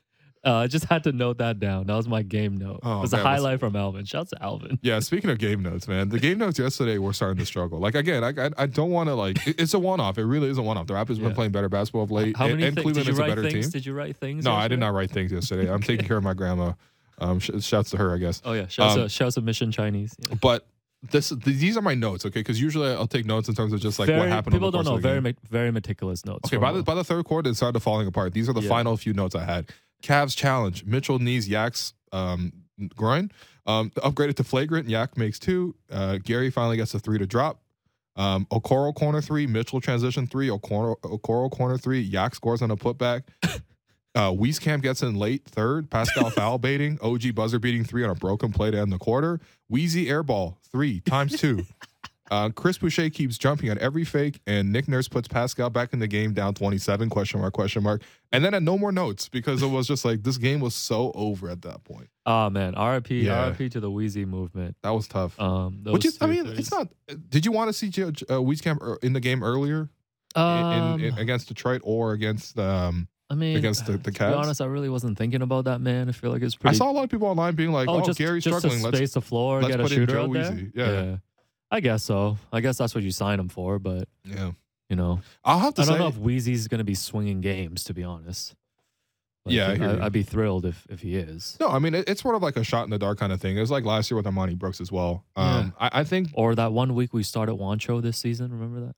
Speaker 2: Uh, I just had to note that down. That was my game note.
Speaker 1: Oh,
Speaker 2: it was a
Speaker 1: man, that's-
Speaker 2: highlight from Alvin. Shouts to Alvin.
Speaker 1: Yeah, speaking of game notes, man, the game notes yesterday were starting to struggle. Like again, I I, I don't want to like it- it's a one off. It really is a one off. The Raptors have
Speaker 2: Yeah.
Speaker 1: been playing better basketball of late,
Speaker 2: How many
Speaker 1: and
Speaker 2: things?
Speaker 1: Cleveland is a better
Speaker 2: things?
Speaker 1: team.
Speaker 2: Did you write things?
Speaker 1: No, I did not write things yesterday. I'm taking care of my grandma. Um, sh- shouts to her, I guess.
Speaker 2: Oh yeah, shouts,
Speaker 1: Um,
Speaker 2: to, shouts to Mission Chinese. Yeah.
Speaker 1: But this, th- these are my notes, okay? Because usually I'll take notes in terms of just like
Speaker 2: very,
Speaker 1: what happened.
Speaker 2: People don't know. Very, me- very meticulous notes.
Speaker 1: Okay, by the by the third quarter, it started falling apart. These are the
Speaker 2: Yeah.
Speaker 1: final few notes I had. Cavs challenge: Mitchell knees Yak's um, groin. Um, upgraded to flagrant. Yak makes two. Uh, Gary finally gets a three to drop. Um, Okoro corner three. Mitchell transition three. Okoro, Okoro corner three. Yak scores on a putback. Uh, Wieskamp gets in late third. Pascal foul baiting. OG buzzer beating three on a broken play to end the quarter. Wheezy airball three times two. Uh, Chris Boucher keeps jumping on every fake, and Nick Nurse puts Pascal back in the game down 27, question mark, question mark. And then at no more notes because it was just like this game was so over at that point.
Speaker 2: oh man, RIP,
Speaker 1: Yeah.
Speaker 2: RIP to the Wheezy movement.
Speaker 1: That was tough.
Speaker 2: Um,
Speaker 1: Which is, I mean,
Speaker 2: threes.
Speaker 1: it's not. Did you want to see J- uh, Wieskamp er- in the game earlier in,
Speaker 2: Um,
Speaker 1: in, against Detroit or against? Um,
Speaker 2: I mean,
Speaker 1: against the- the
Speaker 2: to be honest, I really wasn't thinking about that man. I feel like it's pretty.
Speaker 1: I saw a lot of people online being like, "Oh,
Speaker 2: just
Speaker 1: Gary's
Speaker 2: just
Speaker 1: struggling.
Speaker 2: To
Speaker 1: Let's
Speaker 2: space the floor,
Speaker 1: let's
Speaker 2: get a
Speaker 1: put in
Speaker 2: shooter
Speaker 1: Joe
Speaker 2: out there.
Speaker 1: Weezy." Yeah.
Speaker 2: I guess so. I guess that's what you sign him for. But
Speaker 1: yeah."
Speaker 2: You know,
Speaker 1: I'll have to
Speaker 2: I don't know if Wheezy's going to be swinging games. To be honest,
Speaker 1: Yeah, I hear you.
Speaker 2: I, would be thrilled if if he is.
Speaker 1: no, I mean it, it's sort of like a shot in the dark kind of thing. It was like last year with Armoni Brooks as well. Um, I, I think.
Speaker 2: Or that one week we started Juancho this season. Remember that?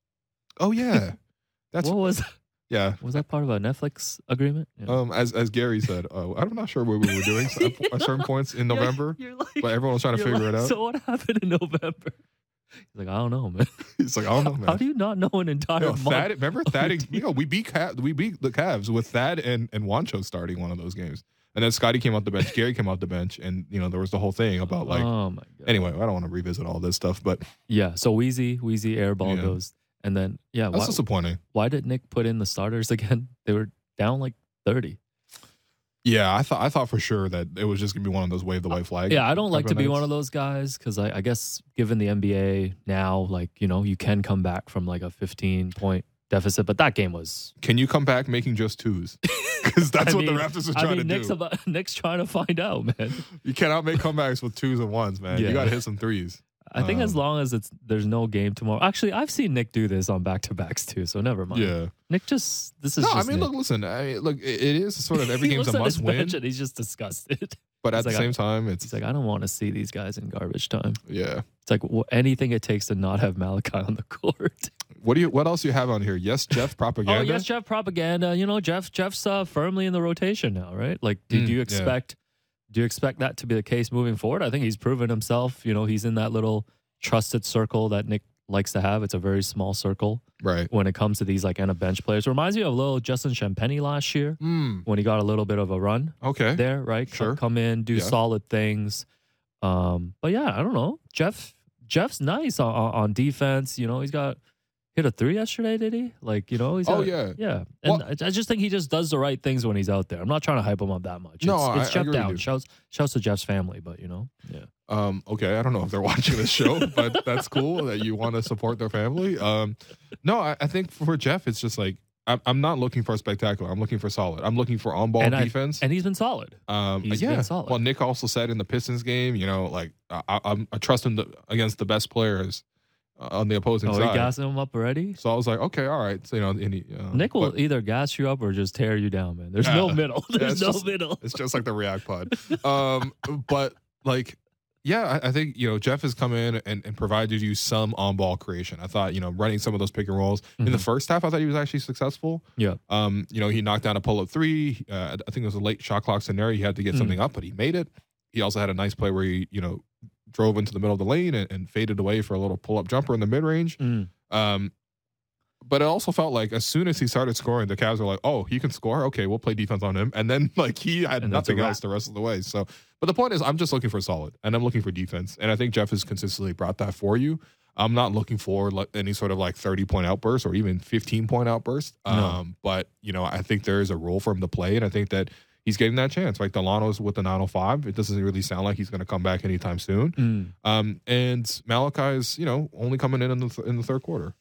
Speaker 1: Oh yeah, that's
Speaker 2: what was
Speaker 1: yeah.
Speaker 2: was that part of a Netflix agreement? Yeah.
Speaker 1: Um, as as Gary said, uh, I'm not sure what we were doing at certain points in November,
Speaker 2: You're like,
Speaker 1: but everyone was trying to figure
Speaker 2: like,
Speaker 1: it out.
Speaker 2: So what happened in November? He's like, I don't know, man.
Speaker 1: He's like, I don't know, man.
Speaker 2: How do you not know an entire month?
Speaker 1: Thad, remember oh,
Speaker 2: Thad?
Speaker 1: and- You know, we beat Cav, we beat the Cavs with Thad and and Juancho starting one of those games, and then Scotty came off the bench, Gary came off the bench, and you know there was the whole thing about like.
Speaker 2: oh my god.
Speaker 1: Anyway, I don't want to revisit all this stuff, but
Speaker 2: Yeah. So Wheezy, Wheezy airball
Speaker 1: Yeah.
Speaker 2: goes, and then yeah.
Speaker 1: that's
Speaker 2: Why,
Speaker 1: disappointing.
Speaker 2: why did Nick put in the starters again? They were down like thirty.
Speaker 1: Yeah, I thought I thought for sure that it was just gonna be one of those wave the white flag.
Speaker 2: Yeah, I don't like to be
Speaker 1: nights.
Speaker 2: one of those guys because I, I guess given the NBA now, like you know, you can come back from like a fifteen point deficit, but that game was.
Speaker 1: Can you come back making just twos? Because that's what
Speaker 2: mean-
Speaker 1: the Raptors are
Speaker 2: I
Speaker 1: trying
Speaker 2: mean,
Speaker 1: to
Speaker 2: Nick's
Speaker 1: do.
Speaker 2: about Nick's trying to find out, man.
Speaker 1: You cannot make comebacks with twos and ones, man.
Speaker 2: Yeah.
Speaker 1: You got to hit some threes.
Speaker 2: I think as
Speaker 1: Um,
Speaker 2: long as it's there's no game tomorrow. Actually, I've seen Nick do this on back to backs too, so never mind.
Speaker 1: Yeah.
Speaker 2: Nick just this is
Speaker 1: No, I mean,
Speaker 2: Nick.
Speaker 1: look, listen. I mean, look, it is sort of every game's a must win,
Speaker 2: and he's just disgusted.
Speaker 1: but at
Speaker 2: he's
Speaker 1: the
Speaker 2: like,
Speaker 1: same time, it's
Speaker 2: He's like, I don't want to see these guys in garbage time.
Speaker 1: yeah.
Speaker 2: It's like wh- anything it takes to not have Malachi on the court.
Speaker 1: What do you? What else do you have on here? Yes, Jeff propaganda.
Speaker 2: Oh yes, Jeff propaganda. You know, Jeff Jeff's uh, firmly in the rotation now, right? Like, did
Speaker 1: Mm,
Speaker 2: you
Speaker 1: yeah.
Speaker 2: Do you expect that to be the case moving forward? I think he's proven himself. You know, he's in that little trusted circle that Nick likes to have. It's a very small circle
Speaker 1: Right.
Speaker 2: when it comes to these like end of bench players. Reminds me of a little Justin Champagnie last year
Speaker 1: Mm,
Speaker 2: when he got a little bit of a run
Speaker 1: okay.
Speaker 2: there, right?
Speaker 1: Sure.
Speaker 2: Come in, do
Speaker 1: Yeah.
Speaker 2: solid things. Um, but yeah, I don't know. Jeff Jeff's nice on on defense. You know, he's got hit a three yesterday, did he? Like, you know, he's
Speaker 1: Oh, yeah.
Speaker 2: Yeah. And
Speaker 1: Well-
Speaker 2: I I just think he just does the right things when he's out there. I'm not trying to hype him up that much.
Speaker 1: No,
Speaker 2: it's,
Speaker 1: I-
Speaker 2: it's
Speaker 1: I
Speaker 2: Jeff
Speaker 1: with
Speaker 2: down. Shouts shouts to Jeff's family, but you know, yeah.
Speaker 1: Um, okay, I don't know if they're watching this show, but that's cool that you want to support their family. Um, no, I, I think for Jeff, it's just like I'm, I'm not looking for a spectacular. I'm looking for solid. I'm looking for on ball
Speaker 2: I-
Speaker 1: defense.
Speaker 2: And he's been solid.
Speaker 1: um,
Speaker 2: he's
Speaker 1: yeah.
Speaker 2: been solid.
Speaker 1: Well, Nick also said in the Pistons game, you know, like I, I, I'm I trust him to, against the best players on the opposing side.
Speaker 2: Oh, he
Speaker 1: side.
Speaker 2: gassing him up already?
Speaker 1: so I was like, okay, all right. So you know, and he, uh,
Speaker 2: Nick will
Speaker 1: but
Speaker 2: either gas you up or just tear you down, man. There's no middle. There's
Speaker 1: it's
Speaker 2: no
Speaker 1: just-
Speaker 2: middle.
Speaker 1: It's just like the React Pod. Um, but like, yeah, I, I think you know Jeff has come in and, and provided you some on ball creation. I thought you know running some of those pick and rolls in the
Speaker 2: Mhm.
Speaker 1: first half, I thought he was actually successful.
Speaker 2: Yeah.
Speaker 1: Um, you know, he knocked down a pull up three. Uh, I think it was a late shot clock scenario. He had to get
Speaker 2: Mhm.
Speaker 1: something up, but he made it. He also had a nice play where he you know drove into the middle of the lane and, and faded away for a little pull up jumper in the mid range.
Speaker 2: Mm.
Speaker 1: Um, but it also felt like as soon as he started scoring, the Cavs were like, "Oh, he can score. Okay, we'll play defense on him." And then like he had
Speaker 2: And
Speaker 1: nothing else the rest of the way. So, but the point is, I'm just looking for solid, and I'm looking for defense, and I think Jeff has consistently brought that for you. I'm not looking for like any sort of like 30 point outburst or even 15 point outburst.
Speaker 2: No.
Speaker 1: Um, but you know, I think there is a role for him to play, and I think that he's getting that chance. Like Dalano's with the 905, it doesn't really sound like he's going to come back anytime soon.
Speaker 2: Mm.
Speaker 1: Um, and Malachi is, you know, only coming in in the, th- in the third quarter.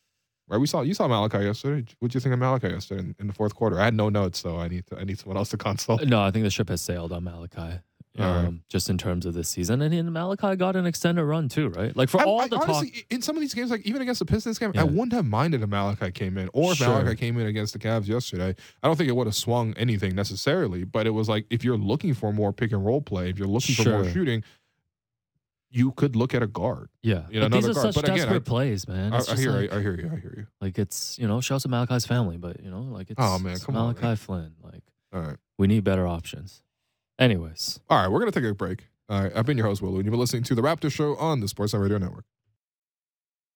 Speaker 1: Right? We saw you saw Malachi yesterday. What do you think of Malachi yesterday in, in the fourth quarter? I had no notes, so I need to, I need someone else to consult.
Speaker 2: No, I think the ship has sailed on Malachi.
Speaker 1: Right.
Speaker 2: Um, just in terms of this season, and then Malachi got an extended run too, right? Like for
Speaker 1: I-
Speaker 2: all
Speaker 1: I
Speaker 2: the
Speaker 1: honestly,
Speaker 2: talk,
Speaker 1: in some of these games, like even against the Pistons game,
Speaker 2: Yeah.
Speaker 1: I wouldn't have minded if Malachi came in, or if
Speaker 2: Sure.
Speaker 1: Malachi came in against the Cavs yesterday. I don't think it would have swung anything necessarily, but it was like if you're looking for more pick and roll play, if you're looking for more shooting, you could look at a guard.
Speaker 2: yeah.
Speaker 1: you know,
Speaker 2: but these are
Speaker 1: another guard.
Speaker 2: such
Speaker 1: But again,
Speaker 2: desperate
Speaker 1: I-
Speaker 2: plays, man.
Speaker 1: I, hear,
Speaker 2: like,
Speaker 1: I, hear you, I hear you.
Speaker 2: like it's you know, shouts to Malachi's family, but you know, like it's
Speaker 1: Oh, man,
Speaker 2: it's
Speaker 1: come on,
Speaker 2: Malachi
Speaker 1: man.
Speaker 2: Flynn. Like
Speaker 1: All right.
Speaker 2: we need better options. Anyways,
Speaker 1: All right, we're going to take a break. All right, I've been your host, Will Lou, and you've been listening to The Raptor Show on the Sportsnet Radio Network.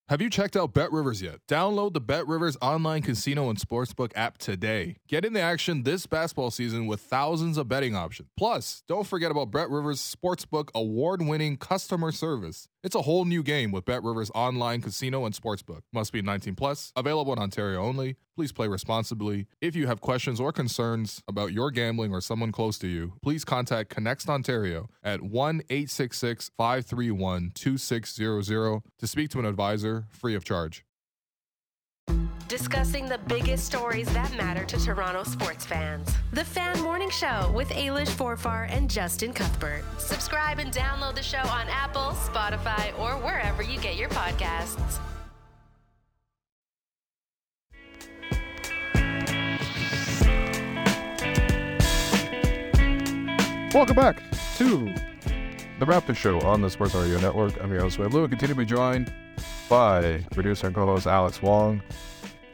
Speaker 1: Have you checked out Bet Rivers yet? Download the Bet Rivers online casino and sportsbook app today. Get in the action this basketball season with thousands of betting options. Plus, don't forget about Bet Rivers Sportsbook award winning customer service. It's a whole new game with Bet Rivers online casino and sportsbook. Must be 19 plus, available in Ontario only. Please play responsibly. If you have questions or concerns about your gambling or someone close to you, please contact ConnexOntario at 1 866 531 2600 to speak to an advisor free of charge.
Speaker 3: Discussing the biggest stories that matter to Toronto sports fans. The Fan Morning Show with Ailish Forfar and Justin Cuthbert. Subscribe and download the show on Apple, Spotify, or wherever you get your podcasts.
Speaker 1: Welcome back to the Raptor Show on the Sports Radio Network. I'm your host, Will Lou, and continue to be joined by producer and co-host Alex Wong.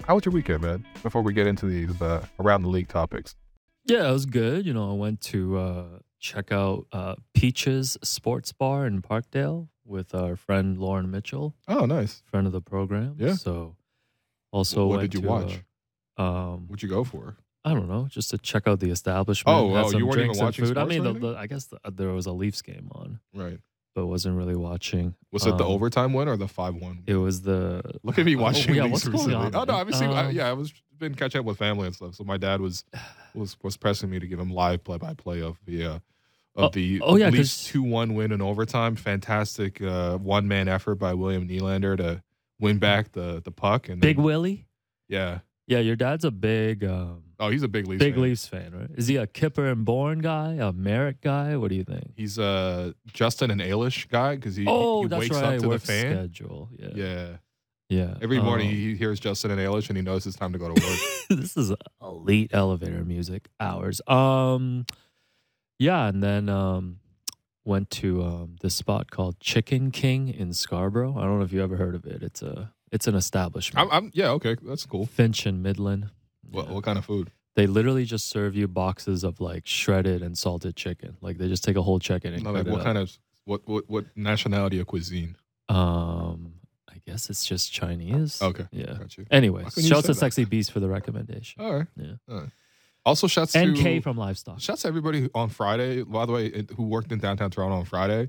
Speaker 1: How was your weekend, man? Before we get into these uh, around the league topics.
Speaker 2: yeah, it was good. You know, I went to uh, check out uh, Peaches Sports Bar in Parkdale with our friend Lauren Mitchell,
Speaker 1: Oh, nice.
Speaker 2: friend of the program.
Speaker 1: Yeah.
Speaker 2: So also
Speaker 1: what did you
Speaker 2: to,
Speaker 1: watch?
Speaker 2: uh, um,
Speaker 1: What'd you go for?
Speaker 2: I don't know, just to check out the establishment.
Speaker 1: Oh,
Speaker 2: had
Speaker 1: oh,
Speaker 2: some
Speaker 1: you weren't even
Speaker 2: and
Speaker 1: watching
Speaker 2: food. I
Speaker 1: sports
Speaker 2: mean,
Speaker 1: or
Speaker 2: the,
Speaker 1: anything?
Speaker 2: the, I guess the, there was a Leafs game on,
Speaker 1: Right.
Speaker 2: but wasn't really watching.
Speaker 1: Was it the
Speaker 2: Um,
Speaker 1: overtime win or the five-one?
Speaker 2: It was the.
Speaker 1: Look at me
Speaker 2: Oh,
Speaker 1: watching
Speaker 2: yeah,
Speaker 1: these
Speaker 2: what's going
Speaker 1: recently.
Speaker 2: on,
Speaker 1: oh no,
Speaker 2: man?
Speaker 1: I've. I,
Speaker 2: Um,
Speaker 1: yeah, I was been catching up with family and stuff. So my dad was was was pressing me to give him live play-by-play of the uh, of
Speaker 2: Oh,
Speaker 1: the
Speaker 2: oh, yeah,
Speaker 1: Leafs
Speaker 2: 'cause-
Speaker 1: two-one win in overtime. Fantastic uh, one-man effort by William Nylander to win back the the puck and
Speaker 2: Big Willie.
Speaker 1: yeah.
Speaker 2: Yeah, your dad's a big, um,
Speaker 1: Oh, he's a big Leafs.
Speaker 2: big
Speaker 1: fan.
Speaker 2: Leafs fan, right? Is he a Kyper and Bourne guy, a Marek guy? What do you think?
Speaker 1: He's a Justin and Ailish guy because he,
Speaker 2: oh,
Speaker 1: he
Speaker 2: that's
Speaker 1: wakes
Speaker 2: right.
Speaker 1: up to the
Speaker 2: work
Speaker 1: fan.
Speaker 2: schedule. Yeah,
Speaker 1: Yeah.
Speaker 2: yeah.
Speaker 1: Every morning
Speaker 2: Um,
Speaker 1: he hears Justin and Ailish and he knows it's time to go to work.
Speaker 2: this is elite elevator music hours. Um, yeah, and then um, went to um this spot called Chicken King in Scarborough. I don't know if you ever heard of it. It's a It's an establishment.
Speaker 1: I'm, I'm yeah, okay, that's cool.
Speaker 2: Finch and Midland.
Speaker 1: What,
Speaker 2: Yeah.
Speaker 1: what kind of food?
Speaker 2: They literally just serve you boxes of like shredded and salted chicken. Like they just take a whole chicken and
Speaker 1: No, like
Speaker 2: it
Speaker 1: what
Speaker 2: up.
Speaker 1: kind of what what what nationality of cuisine?
Speaker 2: Um, I guess it's just Chinese.
Speaker 1: Okay,
Speaker 2: Yeah.
Speaker 1: got you. You
Speaker 2: shouts to? Sexy Beast for the recommendation.
Speaker 1: All right.
Speaker 2: Yeah.
Speaker 1: All right. Also, shouts to
Speaker 2: NK from Livestock.
Speaker 1: Shouts to everybody on Friday. By the way, who worked in downtown Toronto on Friday.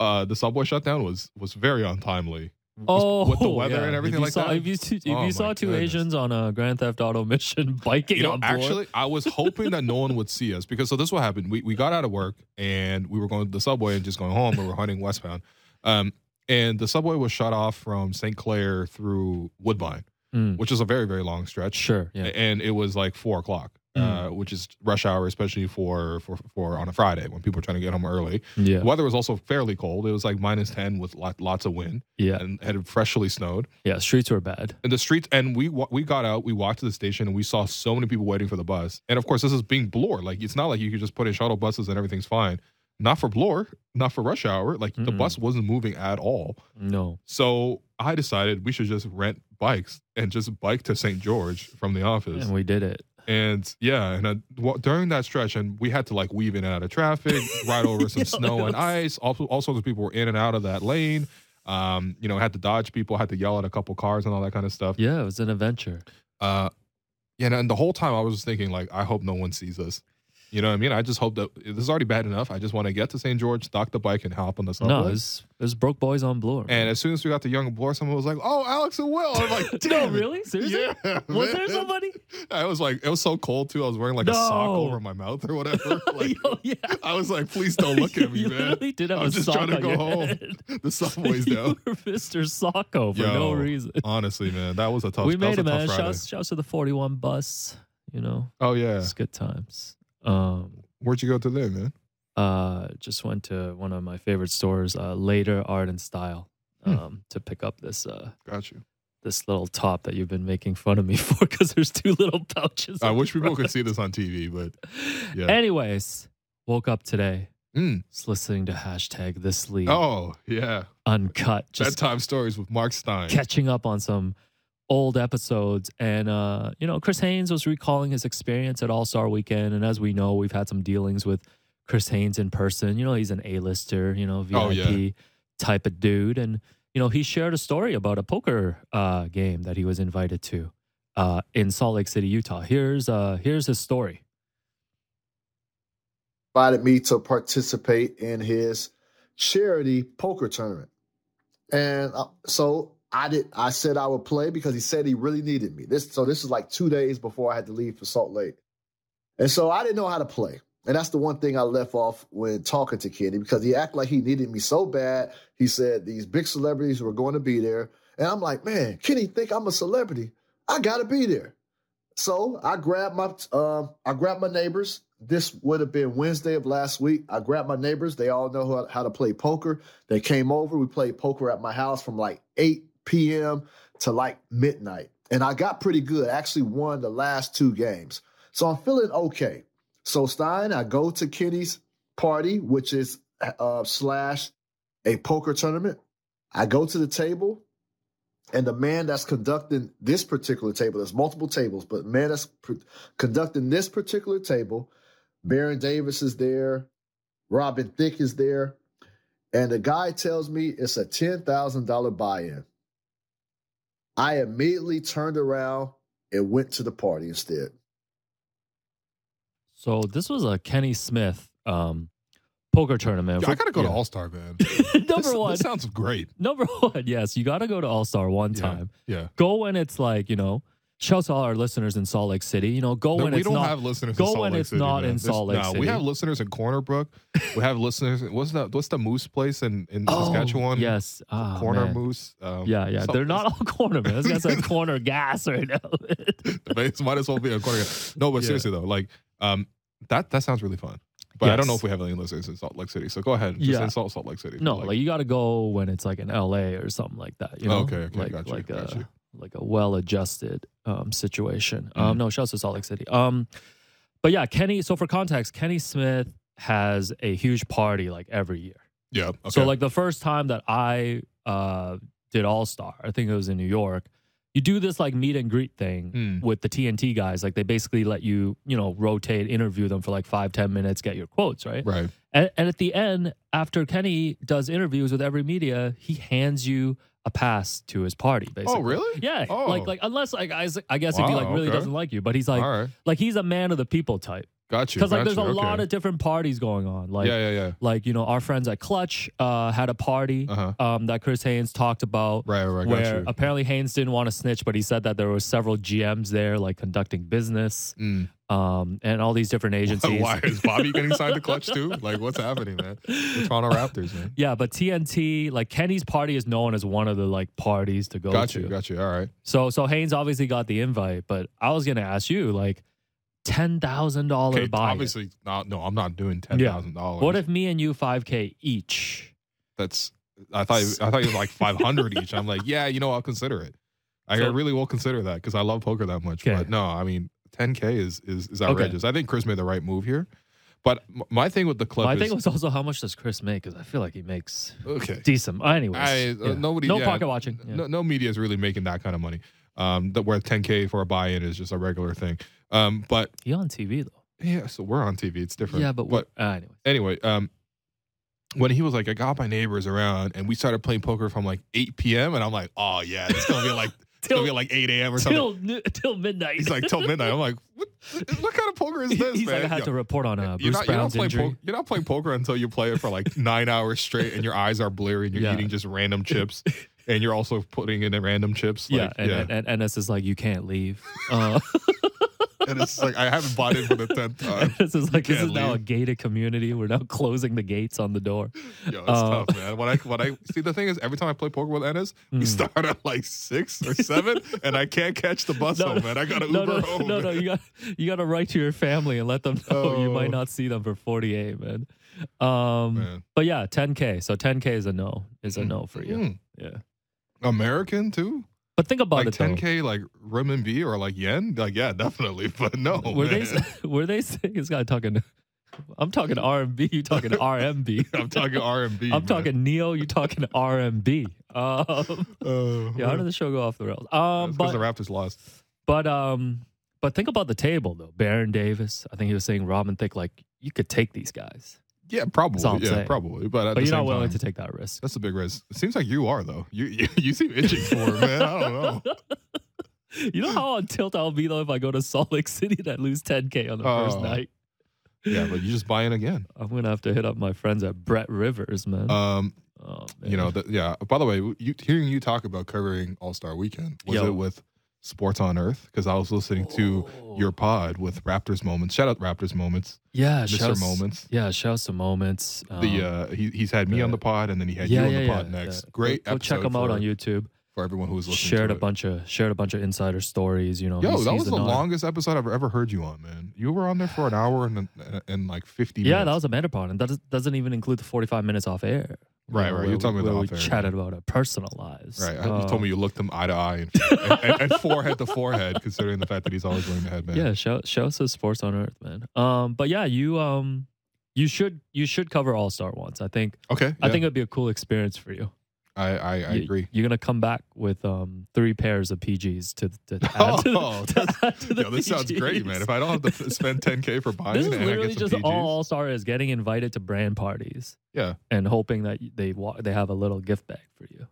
Speaker 1: Uh, the subway shutdown was was very untimely.
Speaker 2: Oh,
Speaker 1: with the weather and everything like
Speaker 2: saw,
Speaker 1: that?
Speaker 2: If you, if
Speaker 1: Oh,
Speaker 2: you saw two
Speaker 1: goodness.
Speaker 2: Asians on a Grand Theft Auto mission biking
Speaker 1: You know,
Speaker 2: on board,
Speaker 1: actually, I was hoping that no one would see us because so this is what happened. We we got out of work and we were going to the subway and just going home. We were hunting westbound, um, and the subway was shut off from St. Clair through Woodbine,
Speaker 2: Mm,
Speaker 1: which is a very very long stretch.
Speaker 2: sure, yeah,
Speaker 1: and it was like four o'clock, uh, which is rush hour, especially for for for on a Friday when people are trying to get home early.
Speaker 2: yeah,
Speaker 1: The weather was also fairly cold. It was like minus ten with lot, lots of wind
Speaker 2: yeah,
Speaker 1: and had freshly snowed.
Speaker 2: yeah. Streets were bad.
Speaker 1: And the streets, and we we got out, we walked to the station, and we saw so many people waiting for the bus. And of course, this is being Bloor. Like it's not like you could just put in shuttle buses and everything's fine. Not for Bloor, not for rush hour. Like the
Speaker 2: Mm-mm.
Speaker 1: bus wasn't moving at all.
Speaker 2: No,
Speaker 1: So I decided we should just rent bikes and just bike to St. George from the office.
Speaker 2: and we did it.
Speaker 1: And yeah, and uh, well, during that stretch, and we had to like weave in and out of traffic, ride over some
Speaker 2: Yo,
Speaker 1: snow and ice. Also, all sorts of people were in and out of that lane. Um, you know, had to dodge people, had to yell at a couple cars and all that kind of stuff.
Speaker 2: Yeah, it was an adventure.
Speaker 1: Uh, yeah, and, and the whole time I was just thinking, like, I hope no one sees us. You know what I mean? I just hope that this is already bad enough. I just want to get to St. George, dock the bike, and hop on the subway.
Speaker 2: No, it was broke boys on Bloor.
Speaker 1: and as soon as we got to Yonge Bloor, someone was like, "Oh, Alex and Will." I'm like,
Speaker 2: no,
Speaker 1: "Damn, it."
Speaker 2: really? Seriously?
Speaker 1: Yeah,
Speaker 2: Was there somebody?
Speaker 1: I was like, it was so cold too. I was wearing like a sock over my mouth or whatever. Like,
Speaker 2: Yo, yeah.
Speaker 1: I was like, please don't look at me, man.
Speaker 2: did have
Speaker 1: I was
Speaker 2: a
Speaker 1: just trying to go home.
Speaker 2: head.
Speaker 1: The subway's
Speaker 2: you
Speaker 1: down.
Speaker 2: were Mr. Socko for
Speaker 1: Yo,
Speaker 2: no reason.
Speaker 1: Honestly, man, that was a tough.
Speaker 2: we made
Speaker 1: a
Speaker 2: it, man. Shouts, shouts to the 41 bus. You know,
Speaker 1: Oh yeah,
Speaker 2: it's good times. Um,
Speaker 1: where'd you go today, man?
Speaker 2: uh, just went to one of my favorite stores, uh, Later Art and Style,
Speaker 1: Hmm.
Speaker 2: um, to pick up this uh,
Speaker 1: Got you.
Speaker 2: this little top that you've been making fun of me for because there's two little pouches.
Speaker 1: I wish people could see this on TV, but yeah.
Speaker 2: Anyways, woke up today,
Speaker 1: Mm.
Speaker 2: just listening to hashtag this league
Speaker 1: Oh yeah,
Speaker 2: uncut, just
Speaker 1: bedtime stories with Marc Stein.
Speaker 2: catching up on some old episodes. And, uh, you know, Chris Haynes was recalling his experience at All Star Weekend. And as we know, we've had some dealings with Chris Haynes in person. You know, he's an A-lister, you know, VIP
Speaker 1: Oh, yeah.
Speaker 2: type of dude. And, you know, he shared a story about a poker uh, game that he was invited to uh, in Salt Lake City, Utah. Here's, uh, here's his story.
Speaker 4: invited me to participate in his charity poker tournament. And uh, so I did I said I would play because he said he really needed me. This so this is like 2 days before I had to leave for Salt Lake. And so I didn't know how to play. And that's the one thing I left off when talking to Kenny because he acted like he needed me so bad. He said these big celebrities were going to be there. And I'm like, man, Kenny think I'm a celebrity. I gotta be there. So I grabbed my um, I grabbed my neighbors. This would have been Wednesday of last week. I grabbed my neighbors. They all know how, to play poker. They came over. We played poker at my house from like 8 p.m. to like midnight. And I got pretty good. I actually won the last two games. So I'm feeling okay. So Stein, I go to Kenny's party, which is uh, slash a poker tournament. I go to the table. And the man that's conducting this particular table, there's multiple tables, but man that's pr- conducting this particular table, Baron Davis is there, Robin Thicke is there, and the guy tells me it's a $10,000 buy in. I immediately turned around and went to the party instead.
Speaker 2: So this was a Kenny Smith um, poker tournament.
Speaker 1: Yo, I gotta go to All Star, man.
Speaker 2: number
Speaker 1: this,
Speaker 2: one.
Speaker 1: This sounds great.
Speaker 2: number one, yes, you got to go to All Star one
Speaker 1: Yeah.
Speaker 2: time.
Speaker 1: Yeah.
Speaker 2: Go when it's like you know. Shouts to all our listeners in Salt Lake City. You know, go
Speaker 1: No,
Speaker 2: when
Speaker 1: we
Speaker 2: it's
Speaker 1: don't
Speaker 2: not.
Speaker 1: have listeners.
Speaker 2: go
Speaker 1: in Salt
Speaker 2: when
Speaker 1: Lake
Speaker 2: it's
Speaker 1: City,
Speaker 2: not
Speaker 1: man.
Speaker 2: in Salt Lake
Speaker 1: no,
Speaker 2: City.
Speaker 1: We have listeners in Corner Brook. we have listeners. What's the what's the Moose place in in
Speaker 2: Oh,
Speaker 1: Saskatchewan?
Speaker 2: Yes, Ah,
Speaker 1: Corner
Speaker 2: man.
Speaker 1: Moose. Um,
Speaker 2: Yeah, yeah. They're not all corner, man. This guy's like corner gas right now.
Speaker 1: base might as well be a corner. No, but
Speaker 2: Yeah.
Speaker 1: seriously though, like um, that that sounds really fun. But I don't know if we have any listeners in Salt Lake City. So go ahead. Just
Speaker 2: Yeah.
Speaker 1: in Salt Salt Lake City.
Speaker 2: no,
Speaker 1: Like-
Speaker 2: like, you got to go when it's like in LA or something like that. You know,
Speaker 1: Okay, okay,
Speaker 2: like
Speaker 1: got you,
Speaker 2: like
Speaker 1: got
Speaker 2: a
Speaker 1: you.
Speaker 2: Like a well-adjusted um, situation.
Speaker 1: Mhm.
Speaker 2: Um, no, shouts to Salt Lake City. Um, but yeah, Kenny. So for context, Kenny Smith has a huge party like every year.
Speaker 1: yeah. Okay.
Speaker 2: So like the first time that I uh did All Star. I think it was in New York. You do this like meet and greet thing
Speaker 1: Mm.
Speaker 2: with the TNT guys. Like they basically let you, you know, rotate, interview them for like five, ten minutes, get your quotes, right?
Speaker 1: Right.
Speaker 2: And, and at the end, after Kenny does interviews with every media, he hands you a pass to his party. Oh, basically.
Speaker 1: Oh, really?
Speaker 2: Yeah,
Speaker 1: Oh.
Speaker 2: like like unless like I, I guess if he like really
Speaker 1: okay.
Speaker 2: doesn't like you, but he's like
Speaker 1: right.
Speaker 2: like he's a man of the people type
Speaker 1: Got you.
Speaker 2: because like there's a
Speaker 1: you.
Speaker 2: lot of different parties going on. Like
Speaker 1: yeah, yeah, yeah.
Speaker 2: like you know our friends at Klutch uh, had a party
Speaker 1: Uh-huh.
Speaker 2: um, that Chris Haynes talked about.
Speaker 1: Right, right.
Speaker 2: Where apparently Haynes didn't want to snitch, but he said that there were several GMs there, like conducting business,
Speaker 1: Mm.
Speaker 2: um, and all these different agencies.
Speaker 1: Why is Bobby getting signed to Klutch too? Like, what's happening, man? The Toronto Raptors, man.
Speaker 2: Yeah, but TNT, like Kenny's party is known as one of the like parties to go
Speaker 1: Got
Speaker 2: to.
Speaker 1: you. Got you. All right.
Speaker 2: So so Haynes obviously got the invite, but I was gonna ask you like ten thousand dollar
Speaker 1: Okay.
Speaker 2: buy.
Speaker 1: Obviously, no, no. I'm not doing ten thousand dollars.
Speaker 2: What if me and you five k each?
Speaker 1: that's? I thought. I thought you was like five hundred each. I'm like, yeah, you know, I'll consider it. I
Speaker 2: So-
Speaker 1: really will consider that because I love poker that much.
Speaker 2: Okay.
Speaker 1: But no, I mean, 10k is is is
Speaker 2: Okay.
Speaker 1: outrageous. I think Chris made the right move here. But my thing with the clip
Speaker 2: Well, I
Speaker 1: is
Speaker 2: think it was also how much does Chris make? Because I feel like he makes
Speaker 1: okay.
Speaker 2: decent. Anyways,
Speaker 1: I,
Speaker 2: yeah.
Speaker 1: uh, nobody,
Speaker 2: no
Speaker 1: yeah,
Speaker 2: pocket watching. Yeah.
Speaker 1: No, no media is really making that kind of money. Um, that where 10k for a buy-in is just a regular thing. Um, but
Speaker 2: He on TV though.
Speaker 1: yeah, so we're on TV. It's different.
Speaker 2: Yeah, but,
Speaker 1: but?
Speaker 2: Uh, anyways,
Speaker 1: anyway, um, when he was like, I got my neighbors around and we started playing poker from like 8 p.m. and I'm like, oh yeah, it's gonna be like it's gonna be like 8 a.m. or something.
Speaker 2: till n- till midnight.
Speaker 1: He's like till midnight. I'm like, what, what kind of poker is this,
Speaker 2: He's
Speaker 1: man?
Speaker 2: like, I had
Speaker 1: Yo,
Speaker 2: to report on uh,
Speaker 1: you're
Speaker 2: Bruce
Speaker 1: not, you're, not
Speaker 2: Brown's injury.
Speaker 1: po- you're not playing poker until you play it for like nine hours straight and your eyes are blurry and you're
Speaker 2: Yeah.
Speaker 1: eating just random chips and you're also putting in random chips.
Speaker 2: yeah, and,
Speaker 1: yeah.
Speaker 2: And, and Ennis is like, you can't leave. Uh,
Speaker 1: and it's like I haven't bought in for the tenth time.
Speaker 2: this is like this is
Speaker 1: can't
Speaker 2: now a gated community. We're now closing the gates on the door.
Speaker 1: Yo, it's
Speaker 2: Uh,
Speaker 1: tough, man. When I when I see the thing is, every time I play poker with Ennis, we
Speaker 2: Mm.
Speaker 1: start at like six or seven, and I can't catch the bus
Speaker 2: No,
Speaker 1: home, man. I gotta
Speaker 2: No,
Speaker 1: Uber
Speaker 2: no,
Speaker 1: home.
Speaker 2: no, no. You got you got to write to your family and let them know you
Speaker 1: Oh.
Speaker 2: might not see them for 48, man. Um,
Speaker 1: Man.
Speaker 2: but yeah, 10k. So 10k is a no. Is a no for you.
Speaker 1: Mm.
Speaker 2: Yeah.
Speaker 1: American too,
Speaker 2: But think about
Speaker 1: like
Speaker 2: it
Speaker 1: ten k, like renminbi or like yen. Like yeah, definitely. But no,
Speaker 2: were they
Speaker 1: man.
Speaker 2: were they saying this guy talking? I'm talking RMB. You talking RMB?
Speaker 1: I'm talking RMB.
Speaker 2: I'm talking Neo. You talking RMB? Um,
Speaker 1: Uh,
Speaker 2: yeah, how did the show go off the rails? Um,
Speaker 1: because the Raptors lost.
Speaker 2: But um, but think about the table though. Baron Davis. I think he was saying Robin Thicke. Like you could take these guys,
Speaker 1: Yeah, probably. Yeah,
Speaker 2: saying.
Speaker 1: probably. But
Speaker 2: but you're not willing
Speaker 1: time,
Speaker 2: to take that risk.
Speaker 1: That's a big risk. It seems like you are though. You you, you seem itching for it, man. I don't know.
Speaker 2: You know how on tilt I'll be though if I go to Salt Lake City and I lose 10k on the first
Speaker 1: Oh.
Speaker 2: night.
Speaker 1: Yeah, but you just buy in again.
Speaker 2: I'm gonna have to hit up my friends at Bet Rivers, man.
Speaker 1: Um,
Speaker 2: oh, man.
Speaker 1: you know, the, yeah. By the way, you, hearing you talk about covering All Star Weekend was
Speaker 2: Yo.
Speaker 1: it with Sports on Earth? Because I was listening to
Speaker 2: Oh.
Speaker 1: your pod with Raptors Moments. Shout out Raptors Moments,
Speaker 2: yeah,
Speaker 1: Mr.
Speaker 2: shouts-
Speaker 1: Moments.
Speaker 2: Yeah, shout out to moments.
Speaker 1: the
Speaker 2: Um,
Speaker 1: uh, he, he's had me
Speaker 2: the-
Speaker 1: on the pod, and then he had
Speaker 2: yeah,
Speaker 1: you on
Speaker 2: yeah,
Speaker 1: the pod
Speaker 2: yeah,
Speaker 1: next. Great
Speaker 2: Go, go check them out on YouTube.
Speaker 1: for everyone who was listening.
Speaker 2: Shared a
Speaker 1: it.
Speaker 2: bunch of shared a bunch of insider stories. You know,
Speaker 1: Yo,
Speaker 2: He's-
Speaker 1: that
Speaker 2: he's
Speaker 1: was the longest episode I've ever heard you on, man. You were on there for an hour and and like fifty.
Speaker 2: Yeah,
Speaker 1: minutes.
Speaker 2: that was a Metapod, and that doesn't even include the 45 minutes off air.
Speaker 1: Right,
Speaker 2: know,
Speaker 1: right. You're talking
Speaker 2: we-
Speaker 1: that
Speaker 2: where we chatted about our personal lives.
Speaker 1: Right.
Speaker 2: Uh,
Speaker 1: you told me you looked him eye to eye and, and, and, and forehead to forehead, considering the fact that he's always wearing the headband.
Speaker 2: Yeah, show show us his sports on earth, man. Um, but yeah, you um, you should you should cover All Star once. I think
Speaker 1: Okay.
Speaker 2: I think it'd be a cool experience for you.
Speaker 1: I I, I
Speaker 2: You-
Speaker 1: agree.
Speaker 2: You're gonna come back with um three pairs of PGs to to add to,
Speaker 1: Oh,
Speaker 2: the, to add to the
Speaker 1: Yo, this sounds great, man. If I don't have to spend 10k for buying
Speaker 2: this is literally just
Speaker 1: PGs,
Speaker 2: all All Star is getting invited to brand parties
Speaker 1: yeah.
Speaker 2: and hoping that they wa- they have a little gift bag for you.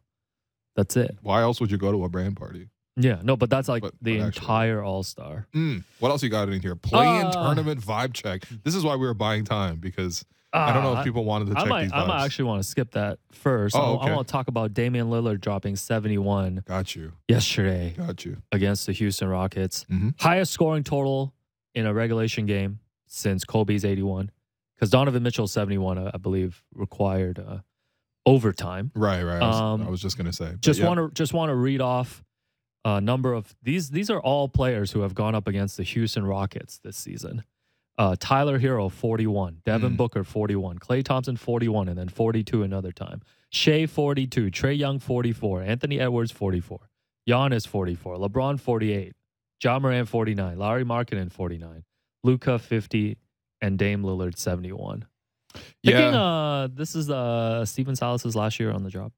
Speaker 2: That's it.
Speaker 1: Why else would you go to a brand party?
Speaker 2: Yeah, no, but that's like
Speaker 1: But-
Speaker 2: the
Speaker 1: but
Speaker 2: entire All Star.
Speaker 1: Mm, what else you got in here? Play-in
Speaker 2: Uh,
Speaker 1: tournament vibe check. This is why we were buying time because I don't know if people wanted to
Speaker 2: I
Speaker 1: check
Speaker 2: might,
Speaker 1: these
Speaker 2: I might
Speaker 1: vibes.
Speaker 2: actually want to skip that first.
Speaker 1: Oh,
Speaker 2: I,
Speaker 1: okay.
Speaker 2: want to talk about Damian Lillard dropping 71
Speaker 1: Got you.
Speaker 2: yesterday
Speaker 1: Got you.
Speaker 2: against the Houston Rockets.
Speaker 1: Mhm.
Speaker 2: Highest scoring total in a regulation game since Kobe's 81. Because Donovan Mitchell's 71, uh, I believe, required uh, overtime.
Speaker 1: Right, right. I was,
Speaker 2: Um,
Speaker 1: I was just gonna say. But
Speaker 2: Just
Speaker 1: yeah.
Speaker 2: want to just want to read off a number of these. These are all players who have gone up against the Houston Rockets this season. Uh, Tyler Herro, 41. Devin
Speaker 1: Mm.
Speaker 2: Booker, 41. Klay Thompson, 41, and then 42 another time. Shai, 42. Trae Young, 44. Anthony Edwards, 44. Giannis, 44. LeBron, 48. Ja Morant, 49. Lauri Markkanen, 49. Luka, 50. And Dame Lillard, 71.
Speaker 1: Yeah.
Speaker 2: Thinking uh, this is uh, Stephen Silas's last year on the job.